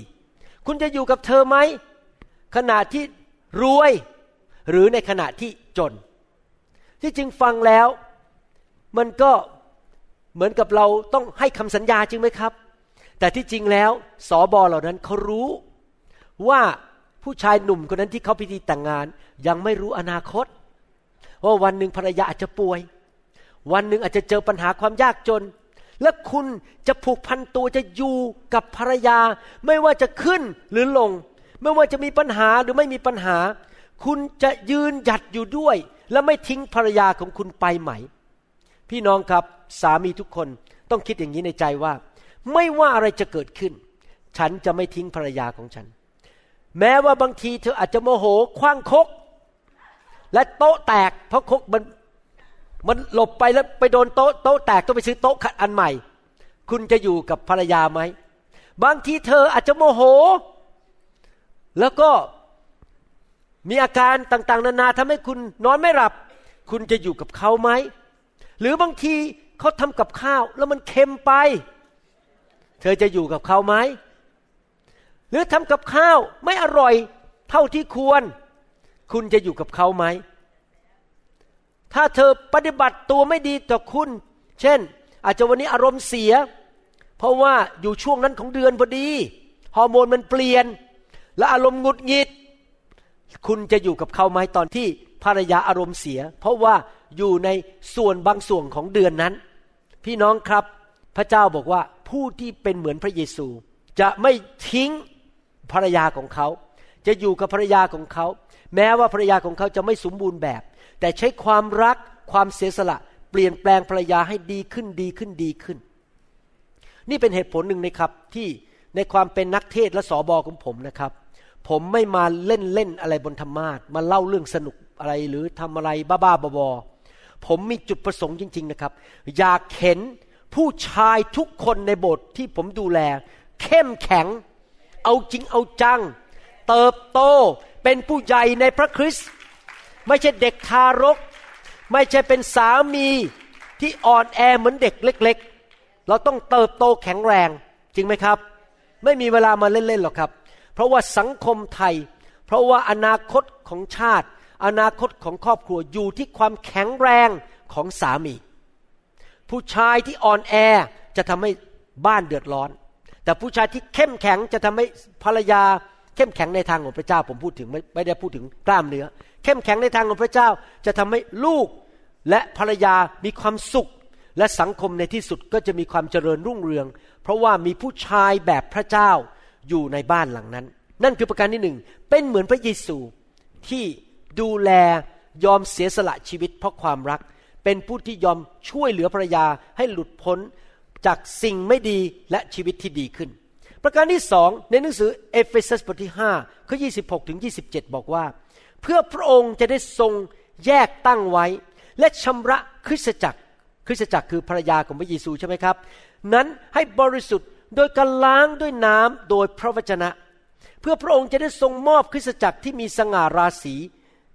คุณจะอยู่กับเธอไหม ขณะที่รวยหรือในขณะที่จน ที่จริงฟังแล้ว มันก็ เหมือนกับเราต้องให้คำสัญญาจริงไหมครับ แต่ที่จริงแล้วสอบอเหล่านั้นเขารู้ว่าผู้ชายหนุ่มคนนั้นที่เขาพิธีแต่งงาน ยังไม่รู้อนาคตว่าวันหนึ่งภรรยาอาจจะป่วย วันหนึ่งอาจจะเจอปัญหาความยากจน และคุณจะผูกพันตัวจะอยู่กับภรรยา ไม่ว่าจะขึ้นหรือลง ไม่ว่าจะมีปัญหาหรือไม่มีปัญหา คุณจะยืนหยัดอยู่ด้วย และไม่ทิ้งภรรยาของคุณไปไหม พี่น้องครับสามีทุกคนต้องคิดอย่างนี้ในใจว่า ไม่ว่าอะไรจะเกิดขึ้น ฉันจะไม่ทิ้งภรรยาของฉัน แม้ว่าบางทีเธออาจจะโมโหคว้างคก และโต๊ะแตก เพราะคกมันมันหลบไปแล้วไปโดนโต๊ะโต๊ะแตกต้องไปซื้อโต๊ะขัดอันใหม่ คุณจะอยู่กับภรรยาไหมบางทีเธออาจจะโมโห แล้วก็มีอาการต่างๆ นานาทำให้คุณนอนไม่หลับ คุณจะอยู่กับเขาไหม หรือบางทีเขาทำกับข้าวแล้วมันเค็มไป เธอจะอยู่กับเขาไหม หรือทำกับข้าวไม่อร่อยเท่าที่ควร คุณจะอยู่กับเขาไหม ถ้าเธอปฏิบัติตัวไม่ดีต่อคุณ เช่น อาจจะวันนี้อารมณ์เสีย เพราะว่าอยู่ช่วงนั้นของเดือนพอดี ฮอร์โมนมันเปลี่ยน และอารมณ์หงุดหงิด คุณจะอยู่กับเขาไหมตอนที่ ภรรยาอารมณ์เสีย เพราะว่าอยู่ในส่วนบางส่วนของเดือนนั้น พี่น้องครับพระเจ้าบอกว่าผู้ที่เป็นเหมือนพระเยซู จะไม่ทิ้งภรรยาของเขา จะอยู่กับภรรยาของเขา แม้ว่าภรรยาของเขาจะไม่สมบูรณ์แบบ แต่ใช้ความรักความเสียสละเปลี่ยนแปลงภรรยาให้ดีขึ้นดีขึ้นดีขึ้น นี่เป็นเหตุผลหนึ่งนะครับที่ในความเป็นนักเทศและสอบอของผมนะครับ ผมไม่มาเล่นเล่นอะไรบนธรรมาทมาเล่าเรื่องสนุกอะไรหรือทำอะไรบ้าๆบอๆผมมีจุดประสงค์จริง ๆนะครับ อยากเห็นผู้ชายทุกคนในโบสถ์ที่ผมดูแล เข้มแข็ง เอาจริงเอาจัง เติบโตเป็นผู้ใหญ่ในพระคริสต์ไม่ใช่เด็กทารก ไม่ใช่เป็นสามีที่อ่อนแอเหมือนเด็กเล็ก ๆ เราต้องเติบโตแข็งแรงจริงไหมครับ ไม่มีเวลามาเล่นๆหรอกครับ เพราะว่าสังคมไทย เพราะว่าอนาคตของชาติ อนาคตของครอบครัวอยู่ที่ความแข็งแรงของสามี ผู้ชายที่อ่อนแอจะทำให้บ้านเดือดร้อน แต่ผู้ชายที่เข้มแข็งจะทำให้ภรรยาเข้มแข็งในทางของพระเจ้าผมพูดถึงไม่ไม่ได้พูดถึงกล้ามเนื้อ เข้มแข็งในทางของพระเจ้าจะทำให้ลูกและภรรยามีความสุข และสังคมในที่สุดก็จะมีความเจริญรุ่งเรือง เพราะว่ามีผู้ชายแบบพระเจ้า อยู่ในบ้านหลังนั้น นั่นคือประการที่หนึ่งเป็นเหมือนพระเยซูที่ดูแลยอมเสียสละชีวิตเพราะความรัก เป็นผู้ที่ยอมช่วยเหลือภรรยาให้หลุดพ้นจากสิ่งไม่ดีและชีวิตที่ดีขึ้น ประการที่สองในหนังสือเอเฟซัสบทที่5ข้อ26ถึง27 บอกว่า เพื่อพระองค์จะได้ทรงแยกตั้งไว้ และชำระคริสตจักร คริสตจักรคือภรรยาของพระเยซูใช่ไหมครับ นั้นให้บริสุทธิ์ โดยการล้างด้วยน้ำโดยพระวจนะ เพื่อพระองค์จะได้ทรงมอบคริสตจักรที่มีสง่าราศี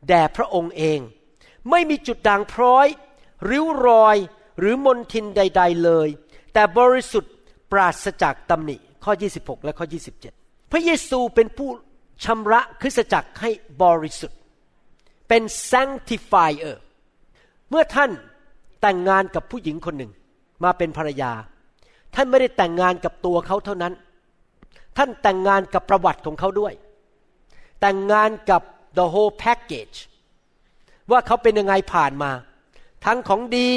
แด่พระองค์เอง ไม่มีจุดด่างพร้อย ริ้วรอยหรือมนทินใด ๆเลย แต่บริสุทธิ์ปราศจากตำหนิข้อ 26 และข้อ 27 พระเยซูเป็นผู้ชำระคริสตจักรให้บริสุทธิ์ เป็น sanctifier เมื่อท่านแต่งงานกับผู้หญิงคนหนึ่ง มาเป็นภรรยา ท่านไม่ได้แต่งงานกับตัวเขาเท่านั้น ท่านแต่งงานกับประวัติของเขาด้วย แต่งงานกับ the whole package ว่าเขาเป็นยังไงผ่านมา ทั้งของดี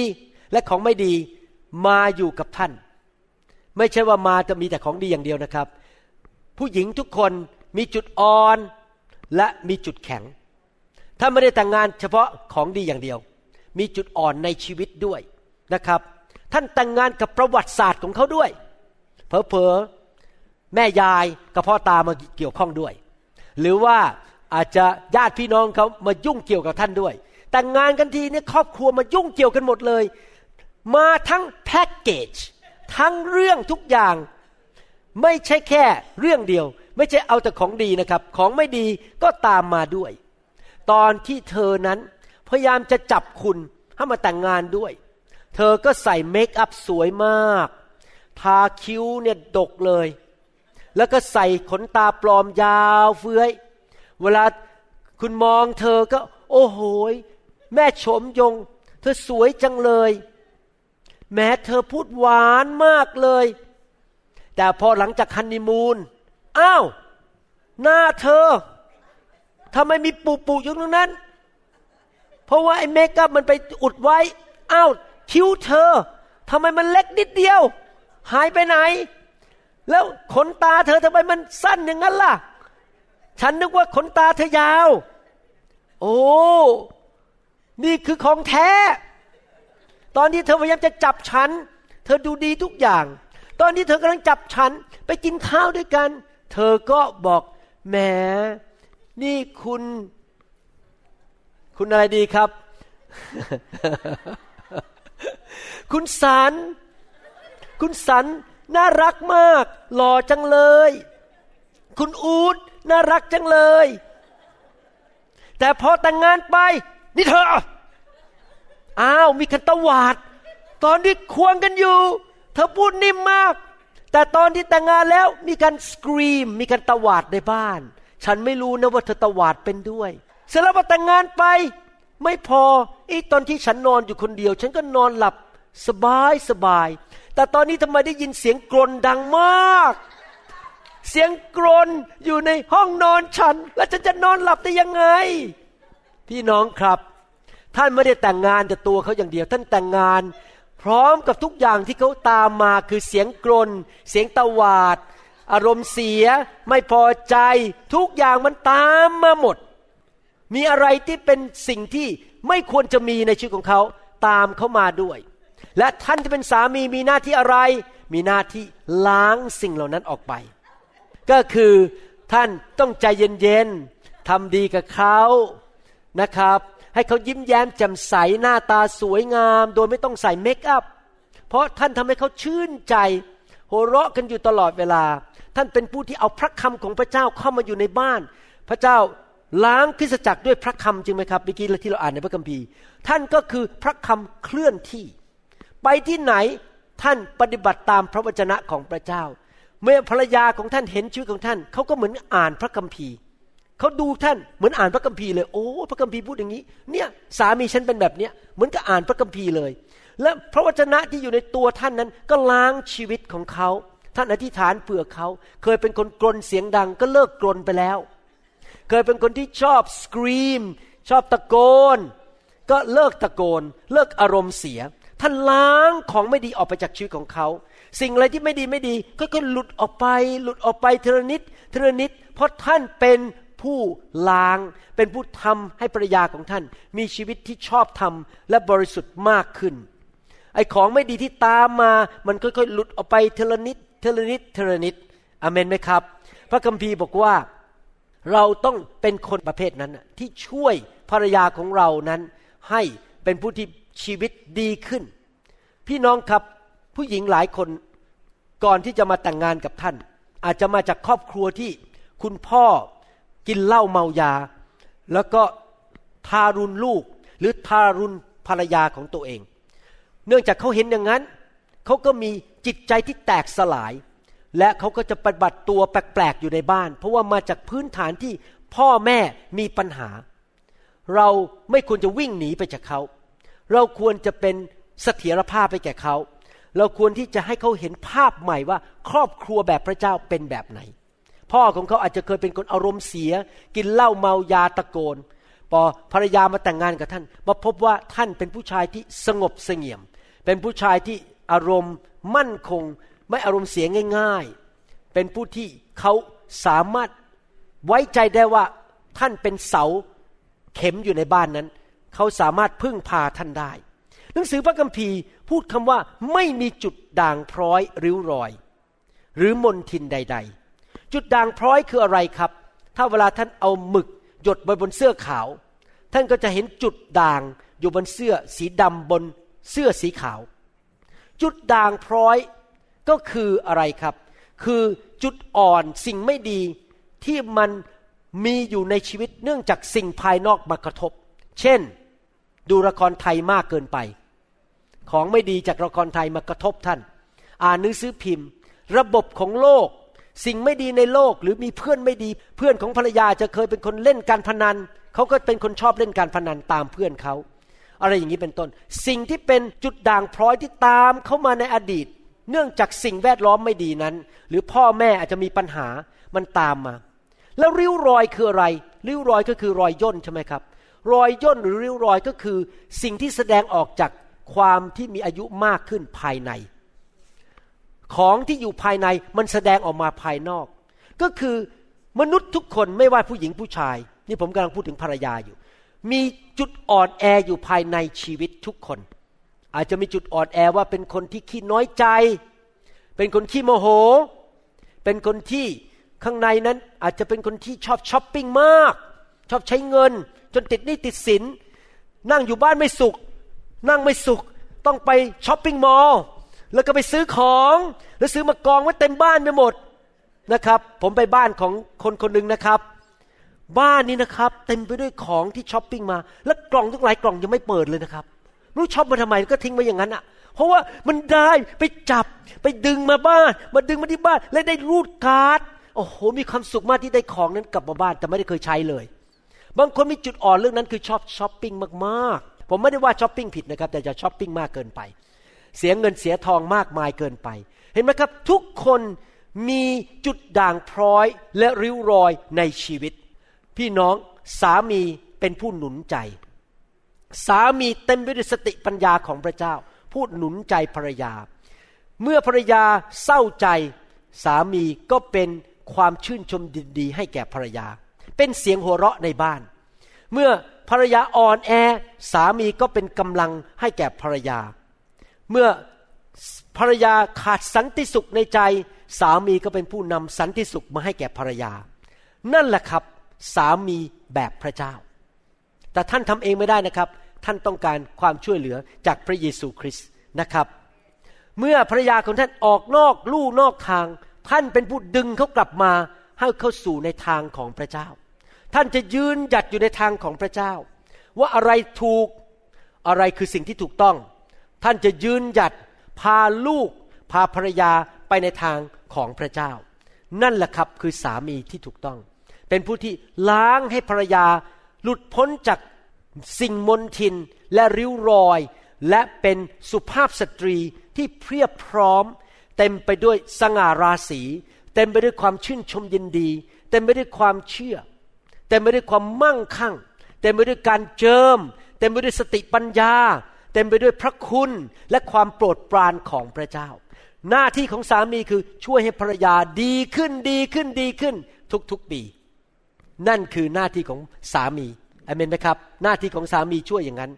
และของไม่ดีมาอยู่กับท่าน ไม่ใช่ว่ามาจะมีแต่ของดีอย่างเดียวนะครับ ผู้หญิงทุกคนมีจุดอ่อนและมีจุดแข็งท่าไม่ได้แต่งงานเฉพาะของดีอย่างเดียว มีจุดอ่อนในชีวิตด้วยนะครับ ท่านแต่งงานกับประวัติศาสตร์ของเขาด้วยเพอๆแม่ยายกับพ่อตามาเกี่ยวข้องด้วย หรือว่าอาจจะญาติพี่น้องเขามายุ่งเกี่ยวกับท่านด้วย แต่งงานกันทีเนี่ยครอบครัวมายุ่งเกี่ยวกันหมดเลย มาทั้งแพ็กเกจทั้งเรื่องทุกอย่าง ไม่ใช่แค่เรื่องเดียว ไม่ใช่เอาแต่ของดีนะครับ ของไม่ดีก็ตามมาด้วย ตอนที่เธอนั้นพยายามจะจับคุณให้มาแต่งงานด้วย เธอก็ใส่เมคอัพสวยมาก ทาคิ้วเนี่ยดกเลย แล้วก็ใส่ขนตาปลอมยาวเฟื้อย เวลาคุณมองเธอก็ โอ้โหยแม่ชมยง เธอสวยจังเลย แม้เธอพูดหวานมากเลย แต่พอหลังจากฮันนีมูนอ้าว หน้าเธอทำไมมีปูปูอยู่ตรงนั้น เพราะว่าไอ้เมคอัพมันไปอุดไว้อ้าว คิ้วเธอทำไมมันเล็กนิดเดียว หายไปไหน แล้วขนตาเธอทำไมมันสั้นอย่างนั้นล่ะ ฉันนึกว่าขนตาเธอยาว โอ้นี่คือของแท้ ตอนที่เธอพยายามจะจับฉัน เธอดูดีทุกอย่าง ตอนที่เธอกำลังจับฉันไปกินข้าวด้วยกัน เธอก็บอกแหมนี่คุณ คุณอะไรดีครับ คุณสัน คุณสันน่ารักมาก หล่อจังเลย คุณอูดน่ารักจังเลย แต่พอแต่งงานไป นี่เธอ อ้าว มีกันตวาด ตอนที่ควงกันอยู่ เธอพูดนิ่มมาก แต่ตอนที่แต่งงานแล้วมีการสกรีม มีการตวาดในบ้าน ฉันไม่รู้นะว่าเธอตวาดเป็นด้วย เสร็จแล้วพอแต่งงานไป ไม่พอไอ้ตอนที่ฉันนอนอยู่คนเดียว ฉันก็นอนหลับสบายสบาย แต่ตอนนี้ทำไมได้ยินเสียงกรนดังมาก เสียงกรนอยู่ในห้องนอนฉัน แล้วฉันจะนอนหลับได้ยังไง พี่น้องครับ ท่านไม่ได้แต่งงานแต่ตัวเขาอย่างเดียว ท่านแต่งงาน พร้อมกับทุกอย่างที่เขาตามมาคือเสียงกรน เสียงตวาด อารมณ์เสีย ไม่พอใจ ทุกอย่างมันตามมาหมด มีอะไรที่เป็นสิ่งที่ไม่ควรจะมีในชีวิตของเขาตามเขามาด้วย และท่านที่เป็นสามีมีหน้าที่อะไร มีหน้าที่ล้างสิ่งเหล่านั้นออกไป ก็คือท่านต้องใจเย็นๆทำดีกับเขานะครับ ให้เขายิ้มแย้มแจ่มใสหน้าตาสวยงาม โดยไม่ต้องใส่เมคอัพเพราะท่านทำให้เขาชื่นใจหัวเราะกันอยู่ตลอดเวลา ท่านเป็นผู้ที่เอาพระคำของพระเจ้าเข้ามาอยู่ในบ้าน พระเจ้า ล้างคริสจักรด้วยพระคำจริงไหมครับเมื่อกี้ที่เราอ่านในพระคัมภีร์ท่านก็คือพระคำเคลื่อนที่ ไปที่ไหนท่านปฏิบัติตามพระวจนะของพระเจ้า เมื่อภรรยาของท่านเห็นชีวิตของท่านเขาก็เหมือนอ่านพระคัมภีร์เขาดูท่านเหมือนอ่านพระคัมภีร์เลยโอ้พระคัมภีร์พูดอย่างนี้ เนี่ยสามีฉันเป็นแบบเนี้ยเหมือนกับอ่านพระคัมภีร์เลย และพระวจนะที่อยู่ในตัวท่านนั้นก็ล้างชีวิตของเขาท่านอธิษฐานเผื่อเขาเคยเป็นคนกรนเสียงดังก็เลิกกรนไปแล้ว เคยเป็นคนที่ชอบสกรีมชอบตะโกน ก็เลิกตะโกน เลิกอารมณ์เสีย ท่านล้างของไม่ดีออกไปจากชีวิตของเขา สิ่งอะไรที่ไม่ดีไม่ดีก็ก็หลุดออกไป หลุดออกไปเทระนิดเทระนิด เพราะท่านเป็นผู้ล้างเป็นผู้ทำให้ภรรยาของท่าน มีชีวิตที่ชอบทำและบริสุทธิ์มากขึ้น ไอ้ของไม่ดีที่ตามมา มันค่อยๆ หลุดออกไปเทระนิดเทระนิดเทระนิดอเมนไหมครับ พระคัมภีร์บอกว่า เราต้องเป็นคนประเภทนั้นที่ช่วยภรรยาของเรานั้น ให้เป็นผู้ที่ชีวิตดีขึ้น พี่น้องครับผู้หญิงหลายคนก่อนที่จะมาแต่งงานกับท่าน อาจจะมาจากครอบครัวที่คุณพ่อกินเหล้าเมายา แล้วก็ทารุณลูกหรือทารุณภรรยาของตัวเอง เนื่องจากเขาเห็นอย่างนั้น เขาก็มีจิตใจที่แตกสลาย และเขาก็จะปฏิบัติตัวแปลกๆอยู่ในบ้าน เพราะว่ามาจากพื้นฐานที่พ่อแม่มีปัญหา เราไม่ควรจะวิ่งหนีไปจากเขา เราควรจะเป็นเสถียรภาพไปแก่เขา เราควรที่จะให้เขาเห็นภาพใหม่ว่า ครอบครัวแบบพระเจ้าเป็นแบบไหน พ่อของเขาอาจจะเคยเป็นคนอารมณ์เสีย กินเหล้าเมายาตะโกนพอภรรยามาแต่งงานกับท่าน มาพบว่าท่านเป็นผู้ชายที่สงบเสงี่ยม เป็นผู้ชายที่อารมณ์มั่นคง ไม่อารมณ์เสียง่าย ๆ เป็นผู้ที่เขาสามารถไว้ใจได้ว่าท่านเป็นเสาเข็มอยู่ในบ้านนั้น เขาสามารถพึ่งพาท่านได้ หนังสือพระคัมภีร์พูดคำว่าไม่มีจุดด่างพร้อยริ้วรอย หรือมนทินใด ๆ จุดด่างพร้อยคืออะไรครับ ถ้าเวลาท่านเอาหมึกหยดไปบนเสื้อขาว ท่านก็จะเห็นจุดด่างอยู่บนเสื้อสีดำบนเสื้อสีขาว จุดด่างพร้อย ก็คืออะไรครับ คือจุดอ่อนสิ่งไม่ดีที่มันมีอยู่ในชีวิตเนื่องจากสิ่งภายนอกมากระทบ เช่น ดูละครไทยมากเกินไป ของไม่ดีจากละครไทยมากระทบท่าน อ่านหนังสือพิมพ์ ระบบของโลก สิ่งไม่ดีในโลกหรือมีเพื่อนไม่ดี เพื่อนของภรรยาจะเคยเป็นคนเล่นการพนันเขาก็เป็นคนชอบเล่นการพนันตามเพื่อนเขาอะไรอย่างนี้เป็นต้น สิ่งที่เป็นจุดด่างพร้อยที่ตามเข้ามาในอดีต เนื่องจากสิ่งแวดล้อมไม่ดีนั้น หรือพ่อแม่อาจจะมีปัญหามันตามมา แล้วริ้วรอยคืออะไร ริ้วรอยก็คือรอยย่นใช่ไหมครับ รอยย่นหรือริ้วรอยก็คือ สิ่งที่แสดงออกจากความที่มีอายุมากขึ้นภายใน ของที่อยู่ภายในมันแสดงออกมาภายนอก ก็คือมนุษย์ทุกคนไม่ว่าผู้หญิงผู้ชาย นี่ผมกำลังพูดถึงภรรยาอยู่ มีจุดอ่อนแออยู่ภายในชีวิตทุกคน อาจจะมีจุดอ่อนแอว่าเป็นคนที่ขี้น้อยใจ เป็นคนขี้โมโห เป็นคนที่ข้างในนั้นอาจจะเป็นคนที่ชอบช้อปปิ้งมาก ชอบใช้เงิน จนติดหนี้ติดสิน นั่งอยู่บ้านไม่สุข นั่งไม่สุข ต้องไปช้อปปิ้งมอลล์แล้วก็ไปซื้อของแล้วซื้อมากองไว้เต็มบ้านไปหมดนะครับ ผมไปบ้านของคนคนหนึ่งนะครับ บ้านนี้นะครับ เต็มไปด้วยของที่ช้อปปิ้งมา แล้วกล่องทุกหลายกล่องยังไม่เปิดเลยนะครับ รู้ช้อปมาทำไมก็ทิ้งไว้อย่างนั้นอะ เพราะว่ามันได้ไปจับไปดึงมาบ้าน มาดึงมาที่บ้าน และได้รูดการ์ดโอ้โห มีความสุขมากที่ได้ของนั้นกลับมาบ้านแต่ไม่ได้เคยใช้เลย บางคนมีจุดอ่อนเรื่องนั้นคือชอบช้อปปิ้งมากๆ ผมไม่ได้ว่าช้อปปิ้งผิดนะครับ แต่จะช้อปปิ้งมากเกินไป เสียเงินเสียทองมากมายเกินไป เห็นไหมครับ ทุกคนมีจุดด่างพร้อยและริ้วรอยในชีวิต พี่น้องสามีเป็นผู้หนุนใจ สามีเต็มไปด้วยสติปัญญาของพระเจ้า พูดหนุนใจภรรยา เมื่อภรรยาเศร้าใจ สามีก็เป็นความชื่นชมดีๆให้แก่ภรรยา เป็นเสียงหัวเราะในบ้าน เมื่อภรรยาอ่อนแอ สามีก็เป็นกำลังให้แก่ภรรยา เมื่อภรรยาขาดสันติสุขในใจ สามีก็เป็นผู้นำสันติสุขมาให้แก่ภรรยา นั่นแหละครับ สามีแบบพระเจ้า แต่ท่านทำเองไม่ได้นะครับ ท่านต้องการความช่วยเหลือจากพระเยซูคริสต์นะครับ เมื่อภรรยาของท่านออกนอกลู่นอกทาง ท่านเป็นผู้ดึงเขากลับมาให้เข้าสู่ในทางของพระเจ้า ท่านจะยืนหยัดอยู่ในทางของพระเจ้า ว่าอะไรถูกอะไรคือสิ่งที่ถูกต้อง ท่านจะยืนหยัดพาลูก พาภรรยาไปในทางของพระเจ้า นั่นแหละครับคือสามีที่ถูกต้อง เป็นผู้ที่ล้างให้ภรรยาหลุดพ้นจาก สิ่งมนทินและริ้วรอย และเป็นสุภาพสตรีที่เพียบพร้อม เต็มไปด้วยสง่าราศี เต็มไปด้วยความชื่นชมยินดี เต็มไปด้วยความเชื่อ เต็มไปด้วยความมั่งคั่ง เต็มไปด้วยการเจิม เต็มไปด้วยสติปัญญา เต็มไปด้วยพระคุณและความโปรดปรานของพระเจ้า หน้าที่ของสามีคือช่วยให้ภรรยาดีขึ้นดีขึ้นดีขึ้น ทุกๆปี นั่นคือหน้าที่ของสามี อเมนไหมครับ หน้าที่ของสามีช่วยอย่างนั้น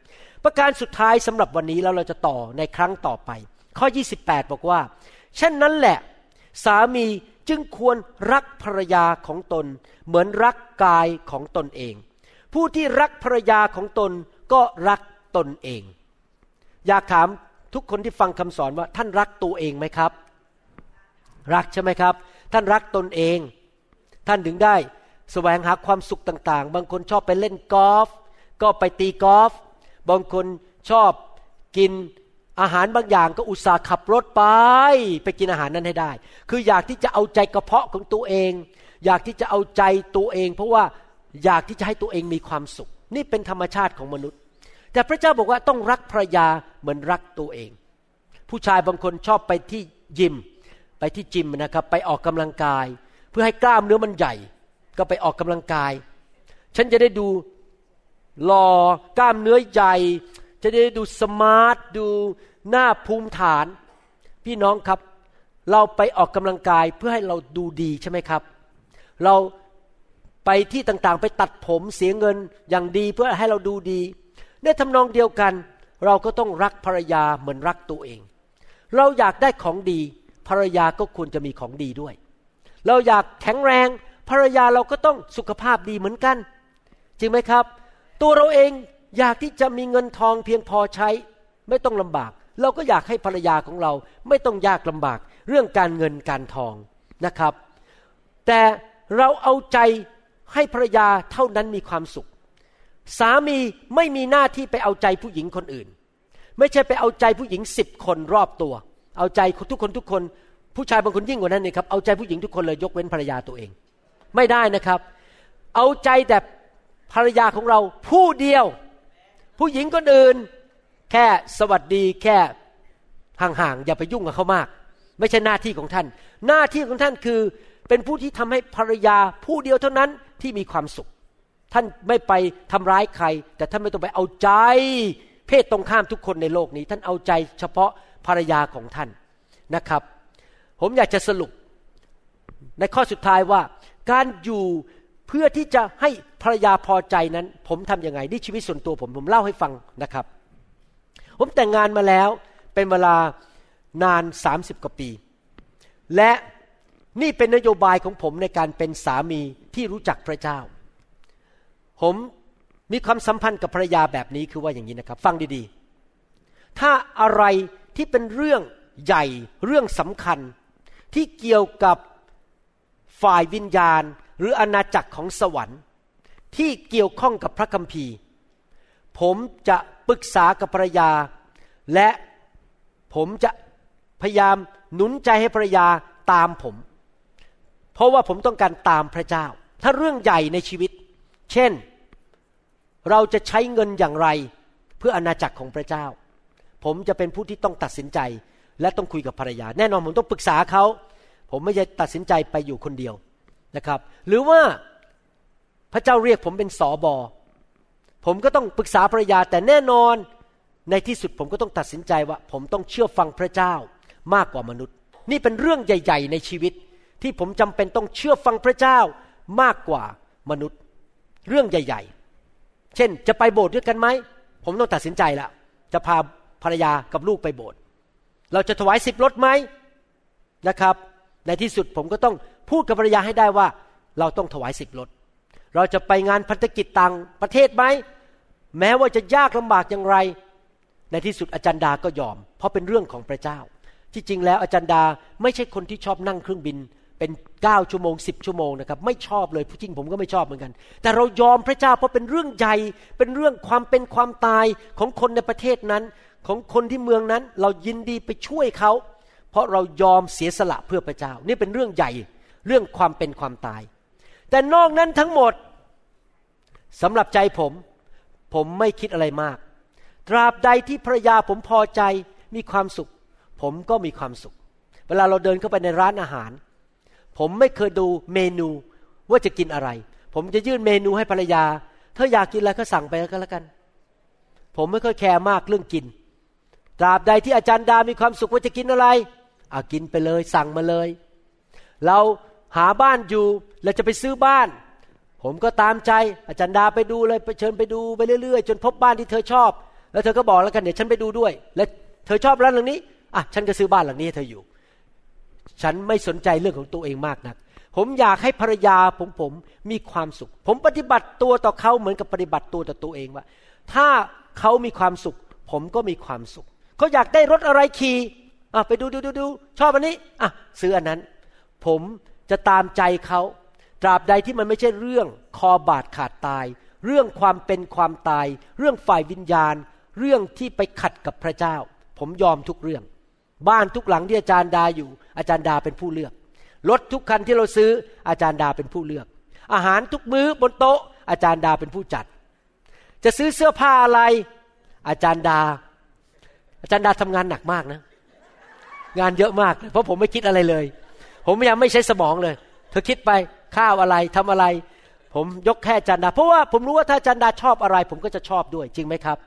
ประการสุดท้ายสำหรับวันนี้แล้วเราจะต่อในครั้งต่อไป ข้อ 28 บอกว่า เช่นนั้นแหละ สามีจึงควรรักภรรยาของตน เหมือนรักกายของตนเอง ผู้ที่รักภรรยาของตนก็รักตนเอง อยากถามทุกคนที่ฟังคำสอนว่าท่านรักตัวเองไหมครับ รักใช่ไหมครับ ท่านรักตนเอง ท่านถึงได้ แสวงหาความสุขต่างๆ บางคนชอบไปเล่นกอล์ฟก็ไปตีกอล์ฟบางคนชอบกินอาหารบางอย่างก็อุตส่าห์ขับรถไป ไปกินอาหารนั้นให้ได้ คืออยากที่จะเอาใจกระเพาะของตัวเอง อยากที่จะเอาใจตัวเอง เพราะว่าอยากที่จะให้ตัวเองมีความสุข นี่เป็นธรรมชาติของมนุษย์ แต่พระเจ้าบอกว่าต้องรักภรรยาเหมือนรักตัวเอง ผู้ชายบางคนชอบไปที่ยิม ไปที่จิมนะครับ ไปออกกำลังกาย เพื่อให้กล้ามเนื้อมันใหญ่ ก็ไปออกกำลังกาย ฉันจะได้ดูหล่อกล้ามเนื้อใหญ่จะได้ดูสมาร์ทดูหน้าภูมิฐาน พี่น้องครับ เราไปออกกำลังกายเพื่อให้เราดูดีใช่ไหมครับ เราไปที่ต่างๆ ไปตัดผมเสียเงินอย่างดีเพื่อให้เราดูดีในทำนองเดียวกัน เราก็ต้องรักภรรยาเหมือนรักตัวเอง เราอยากได้ของดี ภรรยาก็ควรจะมีของดีด้วย เราอยากแข็งแรง ภรรยาเราก็ต้องสุขภาพดีเหมือนกัน จริงไหมครับ ตัวเราเองอยากที่จะมีเงินทองเพียงพอใช้ ไม่ต้องลำบาก เราก็อยากให้ภรรยาของเราไม่ต้องยากลำบาก เรื่องการเงินการทองนะครับ แต่เราเอาใจให้ภรรยาเท่านั้นมีความสุข สามีไม่มีหน้าที่ไปเอาใจผู้หญิงคนอื่น ไม่ใช่ไปเอาใจผู้หญิงสิบคนรอบตัว เอาใจทุกคนทุกคน ผู้ชายบางคนยิ่งกว่านั้นนี่ครับเอาใจผู้หญิงทุกคนเลยยกเว้นภรรยาตัวเอง ไม่ได้นะครับ เอาใจแต่ภรรยาของเราผู้เดียว ผู้หญิงคนอื่น แค่สวัสดีแค่ห่างๆอย่าไปยุ่งกับเขามาก ไม่ใช่หน้าที่ของท่าน หน้าที่ของท่านคือเป็นผู้ที่ทำให้ภรรยาผู้เดียวเท่านั้นที่มีความสุข ท่านไม่ไปทำร้ายใคร แต่ท่านไม่ต้องไปเอาใจ เพศตรงข้ามทุกคนในโลกนี้ ท่านเอาใจเฉพาะภรรยาของท่านนะครับ ผมอยากจะสรุปในข้อสุดท้ายว่า การอยู่เพื่อที่จะให้ภรรยาพอใจนั้น ผมทำยังไงนี่ชีวิตส่วนตัวผมผมเล่าให้ฟังนะครับ ผมแต่งงานมาแล้วเป็นเวลานาน 30 กว่าปี และนี่เป็นนโยบายของผมในการเป็นสามีที่รู้จักพระเจ้า ผมมีความสัมพันธ์กับภรรยาแบบนี้คือว่าอย่างนี้นะครับ ฟังดีๆ ถ้าอะไรที่เป็นเรื่องใหญ่เรื่องสำคัญที่เกี่ยวกับ ฝ่ายวิญญาณหรืออาณาจักรของสวรรค์ ที่เกี่ยวข้องกับพระคัมภีร์ ผมจะปรึกษากับภรรยา และผมจะพยายามหนุนใจให้ภรรยาตามผม เพราะว่าผมต้องการตามพระเจ้า ถ้าเรื่องใหญ่ในชีวิต เช่น เราจะใช้เงินอย่างไรเพื่ออาณาจักรของพระเจ้า ผมจะเป็นผู้ที่ต้องตัดสินใจ และต้องคุยกับภรรยา แน่นอนผมต้องปรึกษาเขา ผมไม่ใช่ตัดสินใจไปอยู่คนเดียวนะครับ หรือว่าพระเจ้าเรียกผมเป็นสอบอผมก็ต้องปรึกษาภรรยาแต่แน่นอนในที่สุดผมก็ต้องตัดสินใจว่า ผมต้องเชื่อฟังพระเจ้ามากกว่ามนุษย์ นี่เป็นเรื่องใหญ่ ๆ ในชีวิต ที่ผมจำเป็นต้องเชื่อฟังพระเจ้ามากกว่ามนุษย์ เรื่องใหญ่ ๆ เช่นจะไปโบสถ์ด้วยกันไหมผมต้องตัดสินใจแล้วจะพาภรรยากับลูกไปโบสถ์เราจะถวายสิบรถไหมนะครับ ในที่สุดผมก็ต้องพูดกับภรรยาให้ได้ว่า เราต้องถวายสิบรถเราจะไปงานพันธกิจต่างประเทศไหมแม้ว่าจะยากลำบากอย่างไร ในที่สุดอาจารย์ดาก็ยอม เพราะเป็นเรื่องของพระเจ้า ที่จริงแล้วอาจารย์ดาไม่ใช่คนที่ชอบนั่งเครื่องบิน เป็นเก้าชั่วโมงสิบชั่วโมงนะครับไม่ชอบเลยผู้จริงผมก็ไม่ชอบเหมือนกัน แต่เรายอมพระเจ้าเพราะเป็นเรื่องใหญ่เป็นเรื่องความเป็นความตายของคนในประเทศนั้น ของคนที่เมืองนั้น เรายินดีไปช่วยเขา เพราะเรายอมเสียสละเพื่อพระเจ้า นี่เป็นเรื่องใหญ่เรื่องความเป็นความตาย แต่นอกนั้นทั้งหมดสำหรับใจผม ผมไม่คิดอะไรมาก ตราบใดที่ภรรยาผมพอใจมีความสุข ผมก็มีความสุข เวลาเราเดินเข้าไปในร้านอาหาร ผมไม่เคยดูเมนูว่าจะกินอะไร ผมจะยื่นเมนูให้ภรรยา เธออยากกินอะไรก็สั่งไปก็แล้วกัน ผมไม่ค่อยแคร์มากเรื่องกิน ตราบใดที่อาจารย์ดา มีความสุขว่าจะกินอะไร อะกินไปเลย สั่งมาเลย เราหาบ้านอยู่เราจะไปซื้อบ้าน ผมก็ตามใจอาจารย์ดาไปดูเลยไปเชิญไปดูไปเรื่อยๆ จนพบบ้านที่เธอชอบ แล้วเธอก็บอกแล้วกันเดี๋ยวฉันไปดูด้วย และเธอชอบร้านหลังนี้อะฉันก็ซื้อบ้านหลังนี้ให้เธออยู่ ฉันไม่สนใจเรื่องของตัวเองมากนักผมอยากให้ภรรยาผมผมมีความสุข ผมปฏิบัติตัวต่อเขาเหมือนกับปฏิบัติตัวต่อตัวเองว่า ถ้าเขามีความสุข ผมก็มีความสุข เขาอยากได้รถอะไรขี่ อะไปดูดูดูดูชอบอันนี้อะซื้ออันนั้น ผมจะตามใจเขาตราบใดที่มันไม่ใช่เรื่องคอบาดขาดตาย เรื่องความเป็นความตาย เรื่องฝ่ายวิญญาณ เรื่องที่ไปขัดกับพระเจ้า ผมยอมทุกเรื่อง บ้านทุกหลังที่อาจารย์ดาอยู่ อาจารย์ดาเป็นผู้เลือกรถทุกคันที่เราซื้ออาจารย์ดาเป็นผู้เลือก อาหารทุกมื้อบนโต๊ะ อาจารย์ดาเป็นผู้จัด จะซื้อเสื้อผ้าอะไร อาจารย์ดา อาจารย์ดาทำงานหนักมากนะ งานเยอะมาก เพราะผมไม่คิดอะไรเลย ผมพยายามไม่ใช้สมองเลย เธอคิดไปข้าวอะไรทำอะไร ผมยกแค่จันดา เพราะว่าผมรู้ว่าถ้าจันดาชอบอะไร ผมก็จะชอบด้วยจริงไหมครับ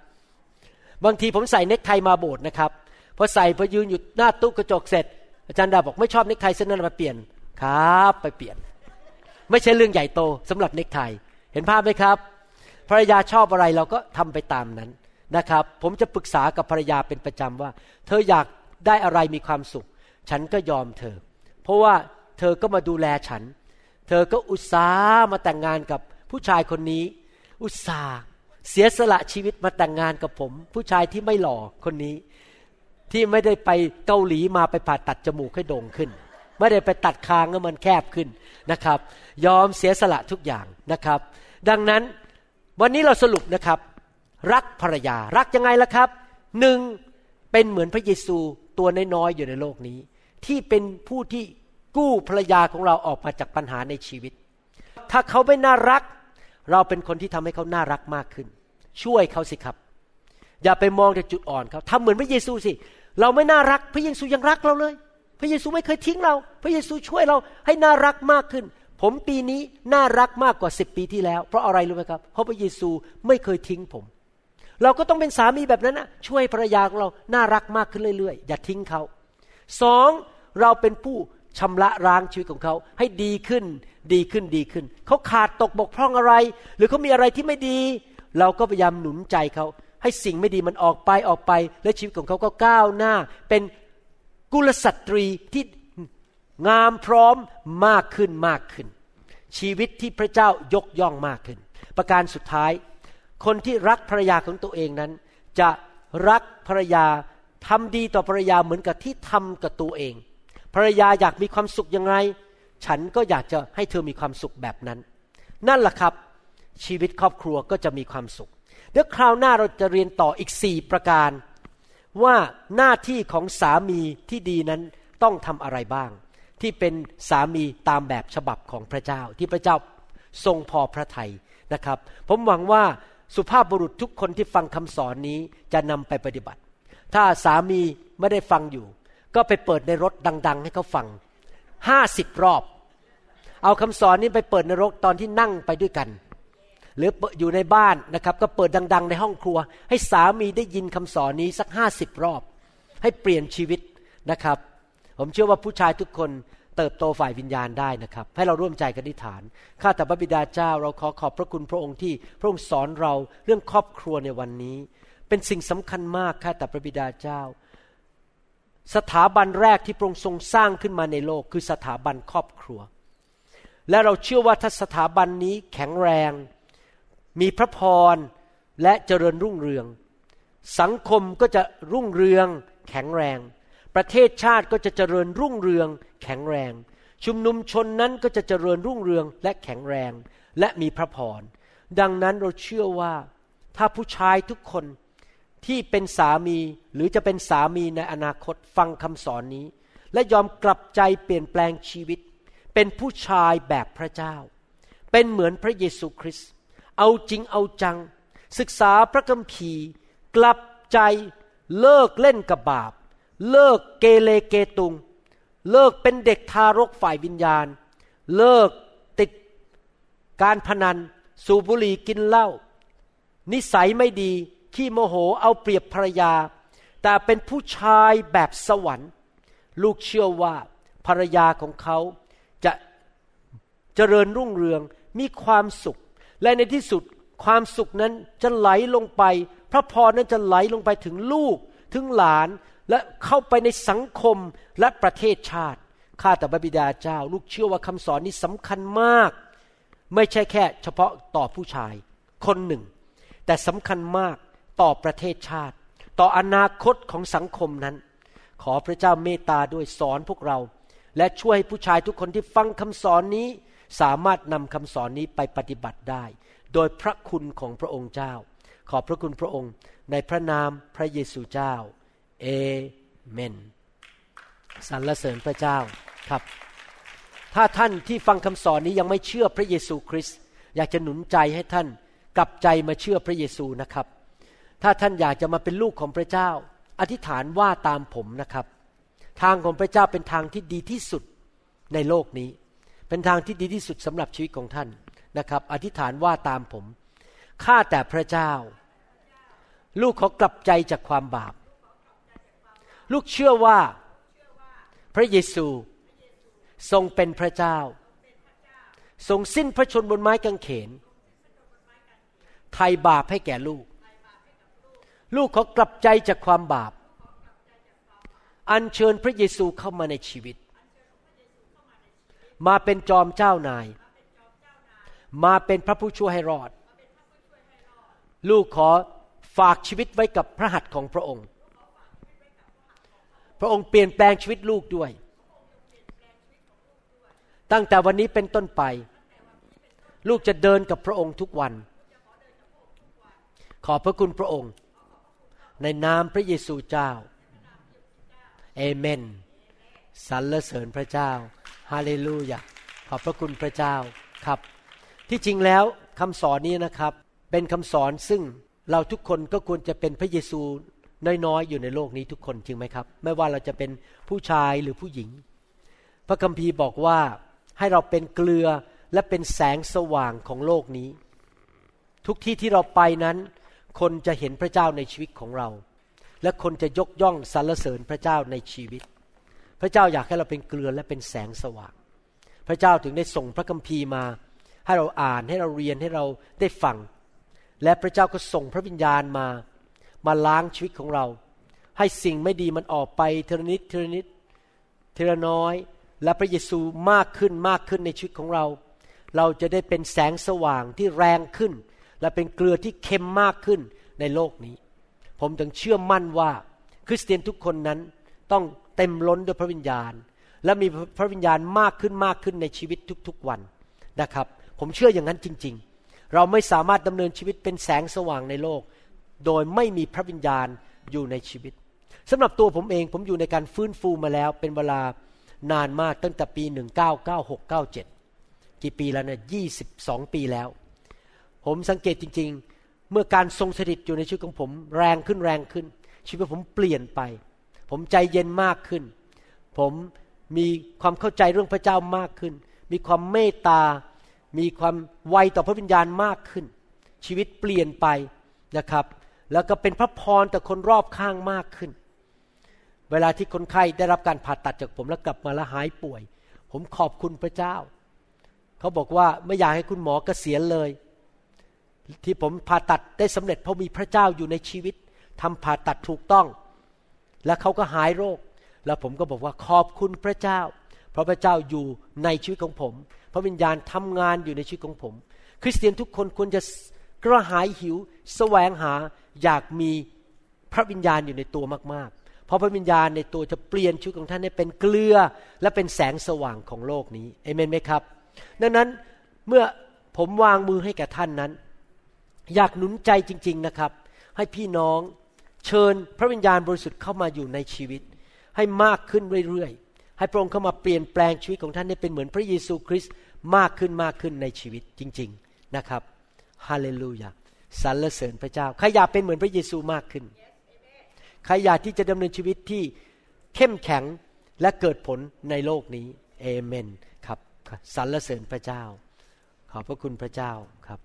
บางทีผมใส่เน็กไทมาโบสถ์นะครับพอใส่พอยืนอยู่หน้าตู้กระจกเสร็จ อาจารย์ดาบอกไม่ชอบเน็กไทเส้นนั้นมาเปลี่ยนครับ ไปเปลี่ยน ไม่ใช่เรื่องใหญ่โตสำหรับเน็กไทเห็นภาพไหมครับภรรยาชอบอะไรเราก็ทำไปตามนั้นนะครับ ผมจะปรึกษากับภรรยาเป็นประจำว่า เธออยาก ได้อะไรมีความสุข ฉันก็ยอมเธอ เพราะว่าเธอก็มาดูแลฉัน เธอก็อุตส่าห์มาแต่งงานกับผู้ชายคนนี้ อุตส่าห์เสียสละชีวิตมาแต่งงานกับผม ผู้ชายที่ไม่หล่อคนนี้ ที่ไม่ได้ไปเกาหลีมาไปผ่าตัดจมูกให้โด่งขึ้น ไม่ได้ไปตัดคางให้มันแคบขึ้นนะครับ ยอมเสียสละทุกอย่างนะครับ ดังนั้นวันนี้เราสรุปนะครับ รักภรรยา รักยังไงล่ะครับหนึ่งเป็นเหมือนพระเยซู ตัวน้อยๆอยู่ในโลกนี้ ที่เป็นผู้ที่กู้ภรรยาของเราออกมาจากปัญหาในชีวิต ถ้าเขาไม่น่ารัก เราเป็นคนที่ทำให้เขาน่ารักมากขึ้น ช่วยเขาสิครับ อย่าไปมองแต่จุดอ่อนเขาทำเหมือนพระเยซูสิ เราไม่น่ารัก พระเยซูยังรักเราเลย พระเยซูไม่เคยทิ้งเรา พระเยซูช่วยเราให้น่ารักมากขึ้น ผมปีนี้น่ารักมากกว่าสิบปีที่แล้ว เพราะอะไรรู้ไหมครับ เพราะพระเยซูไม่เคยทิ้งผม เราก็ต้องเป็นสามีแบบนั้นนะช่วยภรรยาของเราน่ารักมากขึ้นเรื่อยๆ อย่าทิ้งเขาสองเราเป็นผู้ชำระล้างชีวิตของเขาให้ดีขึ้น ดีขึ้นดีขึ้น เขาขาดตกบกพร่องอะไร หรือเขามีอะไรที่ไม่ดี เราก็พยายามหนุนใจเขา ให้สิ่งไม่ดีมันออกไปออกไป และชีวิตของเขาก็ก้าวหน้า เป็นกุลสตรีที่งามพร้อมมากขึ้นมากขึ้น ชีวิตที่พระเจ้ายกย่องมากขึ้น ประการสุดท้าย คนที่รักภรรยาของตัวเองนั้น จะรักภรรยาทำดีต่อภรรยาเหมือนกับที่ทำกับตัวเอง ภรรยาอยากมีความสุขยังไง ฉันก็อยากจะให้เธอมีความสุขแบบนั้น นั่นแหละครับ ชีวิตครอบครัวก็จะมีความสุข เดี๋ยวคราวหน้าเราจะเรียนต่ออีกสี่ประการ ว่าหน้าที่ของสามีที่ดีนั้นต้องทำอะไรบ้าง ที่เป็นสามีตามแบบฉบับของพระเจ้า ที่พระเจ้าทรงพอพระทัยนะครับ ผมหวังว่า สุภาพบุรุษทุกคนที่ฟังคำสอนนี้จะนำไปปฏิบัติ ถ้าสามีไม่ได้ฟังอยู่ ก็ไปเปิดในรถดัง ๆ ให้เขาฟังห้าสิบรอบ เอาคำสอนนี้ไปเปิดในรถตอนที่นั่งไปด้วยกัน หรืออยู่ในบ้านนะครับ ก็เปิดดัง ๆ ในห้องครัว ให้สามีได้ยินคำสอนนี้สักห้าสิบรอบ ให้เปลี่ยนชีวิตนะครับ ผมเชื่อว่าผู้ชายทุกคน เติบโตฝ่ายวิญญาณได้นะครับ ให้เราร่วมใจกันอธิษฐาน ข้าแต่พระบิดาเจ้าเราขอขอบพระคุณพระองค์ที่พระองค์สอนเราเรื่องครอบครัวในวันนี้ เป็นสิ่งสำคัญมากข้าแต่พระบิดาเจ้า สถาบันแรกที่พระองค์ทรงสร้างขึ้นมาในโลกคือสถาบันครอบครัว และเราเชื่อว่าถ้าสถาบันนี้แข็งแรง มีพระพรและเจริญรุ่งเรือง สังคมก็จะรุ่งเรืองแข็งแรง ประเทศชาติก็จะเจริญรุ่งเรือง แข็งแรง ชุมนุมชนนั้นก็จะเจริญรุ่งเรืองและแข็งแรง และมีพระพร ดังนั้นเราเชื่อว่า ถ้าผู้ชายทุกคนที่เป็นสามีหรือจะเป็นสามีในอนาคตฟังคำสอนนี้ และยอมกลับใจเปลี่ยนแปลงชีวิต เป็นผู้ชายแบบพระเจ้า เป็นเหมือนพระเยซูคริสต์เอาจริงเอาจัง ศึกษาพระคัมภีร์ กลับใจเลิกเล่นกับบาป เลิกเกเรเกตุง เลิกเป็นเด็กทารกฝ่ายวิญญาณ เลิกติดการพนัน สูบบุหรี่กินเหล้านิสัยไม่ดี ขี้โมโหเอาเปรียบภรรยา แต่เป็นผู้ชายแบบสวรรค์ ลูกเชื่อว่าภรรยาของเขาจะเจริญรุ่งเรืองมีความสุข และในที่สุดความสุขนั้นจะไหลลงไป พระพรนั้นจะไหลลงไปถึงลูกถึงหลาน และเข้าไปในสังคมและประเทศชาติข้าแต่พระบิดาเจ้า ลูกเชื่อว่าคำสอนนี้สำคัญมาก ไม่ใช่แค่ เฉพาะต่อผู้ชาย คนหนึ่ง แต่สำคัญมากต่อประเทศชาติ ต่ออนาคตของสังคมนั้น ขอพระเจ้าเมตตาด้วยสอนพวกเรา และช่วยให้ผู้ชายทุกคนที่ฟังคำสอนนี้ สามารถนำคำสอนนี้ไปปฏิบัติได้ โดยพระคุณของพระองค์เจ้า ขอบพระคุณพระองค์ในพระนามพระเยซูเจ้า เอเมนสรรเสริญพระเจ้าครับ ถ้าท่านที่ฟังคำสอนนี้ยังไม่เชื่อพระเยซูคริสต์อยากจะหนุนใจให้ท่านกลับใจมาเชื่อพระเยซูนะครับ ถ้าท่านอยากจะมาเป็นลูกของพระเจ้า อธิษฐานว่าตามผมนะครับ ทางของพระเจ้าเป็นทางที่ดีที่สุดในโลกนี้ เป็นทางที่ดีที่สุดสำหรับชีวิตของท่านนะครับ อธิษฐานว่าตามผมข้าแต่พระเจ้า ลูกขอกลับใจจากความบาป ลูกเชื่อว่า พระเยซูทรงเป็นพระเจ้า ทรงสิ้นพระชนบนไม้กางเขน ไถ่บาปให้แก่ลูก ลูกขอกลับใจจากความบาป อัญเชิญพระเยซูเข้ามาในชีวิต มาเป็นจอมเจ้านาย มาเป็นพระผู้ช่วยให้รอด ลูกขอฝากชีวิตไว้กับพระหัตถ์ของพระองค์ พระองค์เปลี่ยนแปลงชีวิตลูกด้วย ตั้งแต่วันนี้เป็นต้นไป ลูกจะเดินกับพระองค์ทุกวัน ขอบพระคุณพระองค์ ในนามพระเยซูเจ้าเอเมนสรรเสริญพระเจ้าฮาเลลูยาขอบพระคุณพระเจ้าครับ ที่จริงแล้วคำสอนนี้นะครับ เป็นคำสอนซึ่งเราทุกคนก็ควรจะเป็นพระเยซู น้อยๆ อยู่ในโลกนี้ทุกคนจริงไหมครับ ไม่ว่าเราจะเป็นผู้ชายหรือผู้หญิง พระคัมภีร์บอกว่าให้เราเป็นเกลือและเป็นแสงสว่างของโลกนี้ ทุกที่ที่เราไปนั้น คนจะเห็นพระเจ้าในชีวิตของเรา และคนจะยกย่องสรรเสริญพระเจ้าในชีวิต พระเจ้าอยากให้เราเป็นเกลือและเป็นแสงสว่าง พระเจ้าถึงได้ส่งพระคัมภีร์มา ให้เราอ่านให้เราเรียนให้เราได้ฟัง และพระเจ้าก็ส่งพระวิญญาณมา มาล้างชีวิตของเรา ให้สิ่งไม่ดีมันออกไปเทระนิดเทระนิดเทระน้อย และพระเยซูมากขึ้นมากขึ้นในชีวิตของเรา เราจะได้เป็นแสงสว่างที่แรงขึ้น และเป็นเกลือที่เค็มมากขึ้นในโลกนี้ ผมถึงเชื่อมั่นว่าคริสเตียนทุกคนนั้นต้องเต็มล้นด้วยพระวิญญาณ และมีพระวิญญาณมากขึ้นมากขึ้นในชีวิตทุกๆวันนะครับ ผมเชื่ออย่างนั้นจริง ๆ เราไม่สามารถดำเนินชีวิตเป็นแสงสว่างในโลก โดยไม่มีพระวิญญาณอยู่ในชีวิตสำหรับตัวผมเองผมอยู่ในการฟื้นฟูมาแล้ว เป็นเวลานานมากตั้งแต่ปี 1996-97 กี่ปีแล้วเนี่ย22 ปีแล้ว ผมสังเกตจริง ๆ เมื่อการทรงสถิตอยู่ในชีวิตของผมแรงขึ้นแรงขึ้น ชีวิตผมเปลี่ยนไป ผมใจเย็นมากขึ้น ผมมีความเข้าใจเรื่องพระเจ้ามากขึ้น มีความเมตตา มีความไวต่อพระวิญญาณมากขึ้น ชีวิตเปลี่ยนไปนะครับ แล้วก็เป็นพระพรต่อคนรอบข้างมากขึ้น เวลาที่คนไข้ได้รับการผ่าตัดจากผมแล้วกลับมาแล้วหายป่วย ผมขอบคุณพระเจ้า เขาบอกว่าไม่อยากให้คุณหมอกเกษียณเลย ที่ผมผ่าตัดได้สำเร็จเพราะมีพระเจ้าอยู่ในชีวิตทำผ่าตัดถูกต้อง และเขาก็หายโรค แล้วผมก็บอกว่าขอบคุณพระเจ้า เพราะพระเจ้าอยู่ในชีวิตของผม พระวิญญาณทำงานอยู่ในชีวิตของผม คริสเตียนทุกคนควรจะกระหายหิว แสวงหา อยากมีพระวิญญาณอยู่ในตัวมากๆ เพราะพระวิญญาณในตัวจะเปลี่ยนชีวิตของท่านให้เป็นเกลือและเป็นแสงสว่างของโลกนี้เอเมนไหมครับ ดังนั้นเมื่อผมวางมือให้แก่ท่านนั้น อยากหนุนใจจริง ๆนะครับ ให้พี่น้องเชิญพระวิญญาณบริสุทธิ์เข้ามาอยู่ในชีวิต ให้มากขึ้นเรื่อยๆ ให้พระองค์เข้ามาเปลี่ยนแปลงชีวิตของท่านให้เป็นเหมือนพระเยซูคริสต์มากขึ้นมากขึ้นในชีวิตจริง ๆนะครับฮาเลลูยา สรรเสริญพระเจ้าใครอยากเป็นเหมือนพระเยซูมากขึ้นใครอยากที่จะดำเนินชีวิตที่เข้มแข็งและเกิดผลในโลกนี้เอเมนครับสรรเสริญพระเจ้า ขอบพระคุณพระเจ้าครับ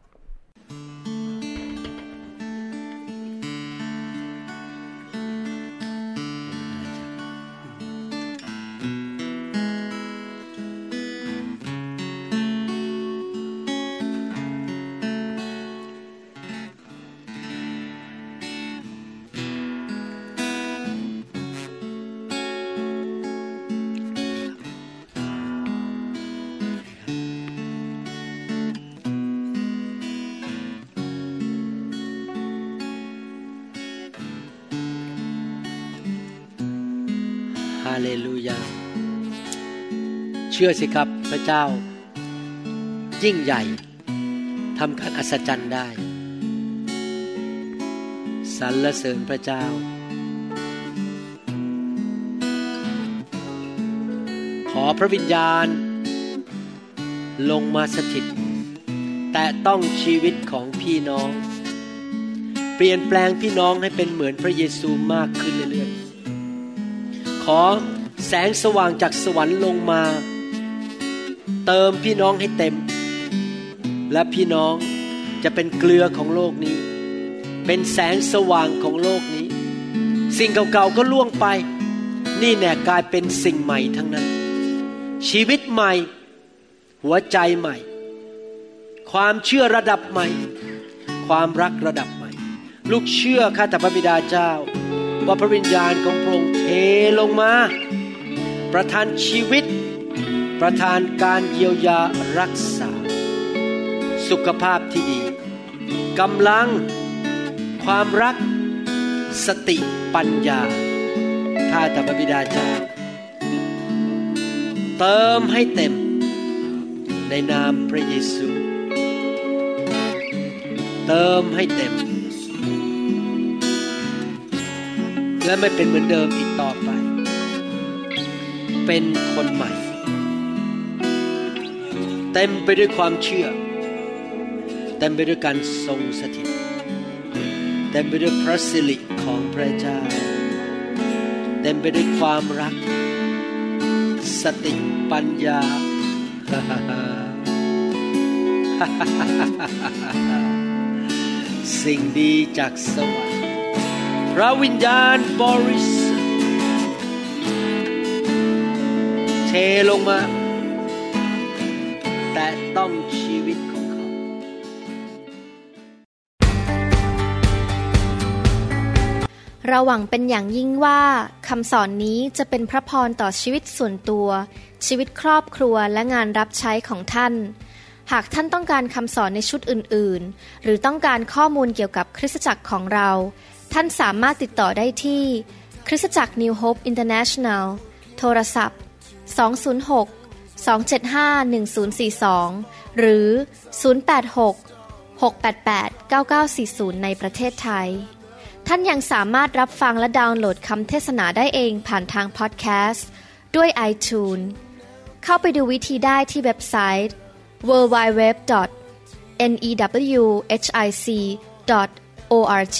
าเลลูยา เชื่อสิครับพระเจ้า ยิ่งใหญ่ทำการอัศจรรย์ได้สรรเสริญพระเจ้า ขอพระวิญญาณ ลงมาสถิต แต่ต้องชีวิตของพี่น้อง เปลี่ยนแปลงพี่น้องให้เป็นเหมือนพระเยซูมากขึ้นเรื่อยๆ ขอแสงสว่างจากสวรรค์ลงมา เติมพี่น้องให้เต็ม และพี่น้องจะเป็นเกลือของโลกนี้ เป็นแสงสว่างของโลกนี้ สิ่งเก่าๆก็ล่วงไป นี่แน่กลายเป็นสิ่งใหม่ทั้งนั้น ชีวิตใหม่ หัวใจใหม่ ความเชื่อระดับใหม่ ความรักระดับใหม่ ลูกเชื่อข้าแต่พระบิดาเจ้า ว่าพระวิญญาณของพระองค์เทลงมา ประทานชีวิต ประทานการเยียวยารักษา สุขภาพที่ดีกำลัง ความรัก สติปัญญาข้าแต่พระบิดาเจ้าเติมให้เต็ม ในนามพระเยซู เติมให้เต็ม และไม่เป็นเหมือนเดิมอีกต่อไป เป็นคนใหม่ เต็มไปด้วยความเชื่อ เต็มไปด้วยการทรงสถิต เต็มไปด้วยพระสิริของพระเจ้า เต็มไปด้วยความรัก สติปัญญาสิ่งดีจากสวรรค์ พระวิญญาณบริสุทธิ์ลงมา แต่ต้องชีวิตของเขา เราหวังเป็นอย่างยิ่งว่าคำสอนนี้จะเป็นพระพรต่อชีวิตส่วนตัว ชีวิตครอบครัวและงานรับใช้ของท่านหากท่านต้องการคำสอนในชุดอื่น ๆ หรือต้องการข้อมูลเกี่ยวกับคริสตจักรของเรา ท่านสามารถติดต่อได้ที่ คริสตจักร New Hope International โทรศัพท์ 206 275 1042 หรือ 086 688 9940 ในประเทศไทย ท่านยังสามารถรับฟังและดาวน์โหลดคำเทศนาได้เองผ่านทางพอดแคสต์ด้วย iTunes เข้าไปดูวิธีได้ที่เว็บไซต์ www.newhic.org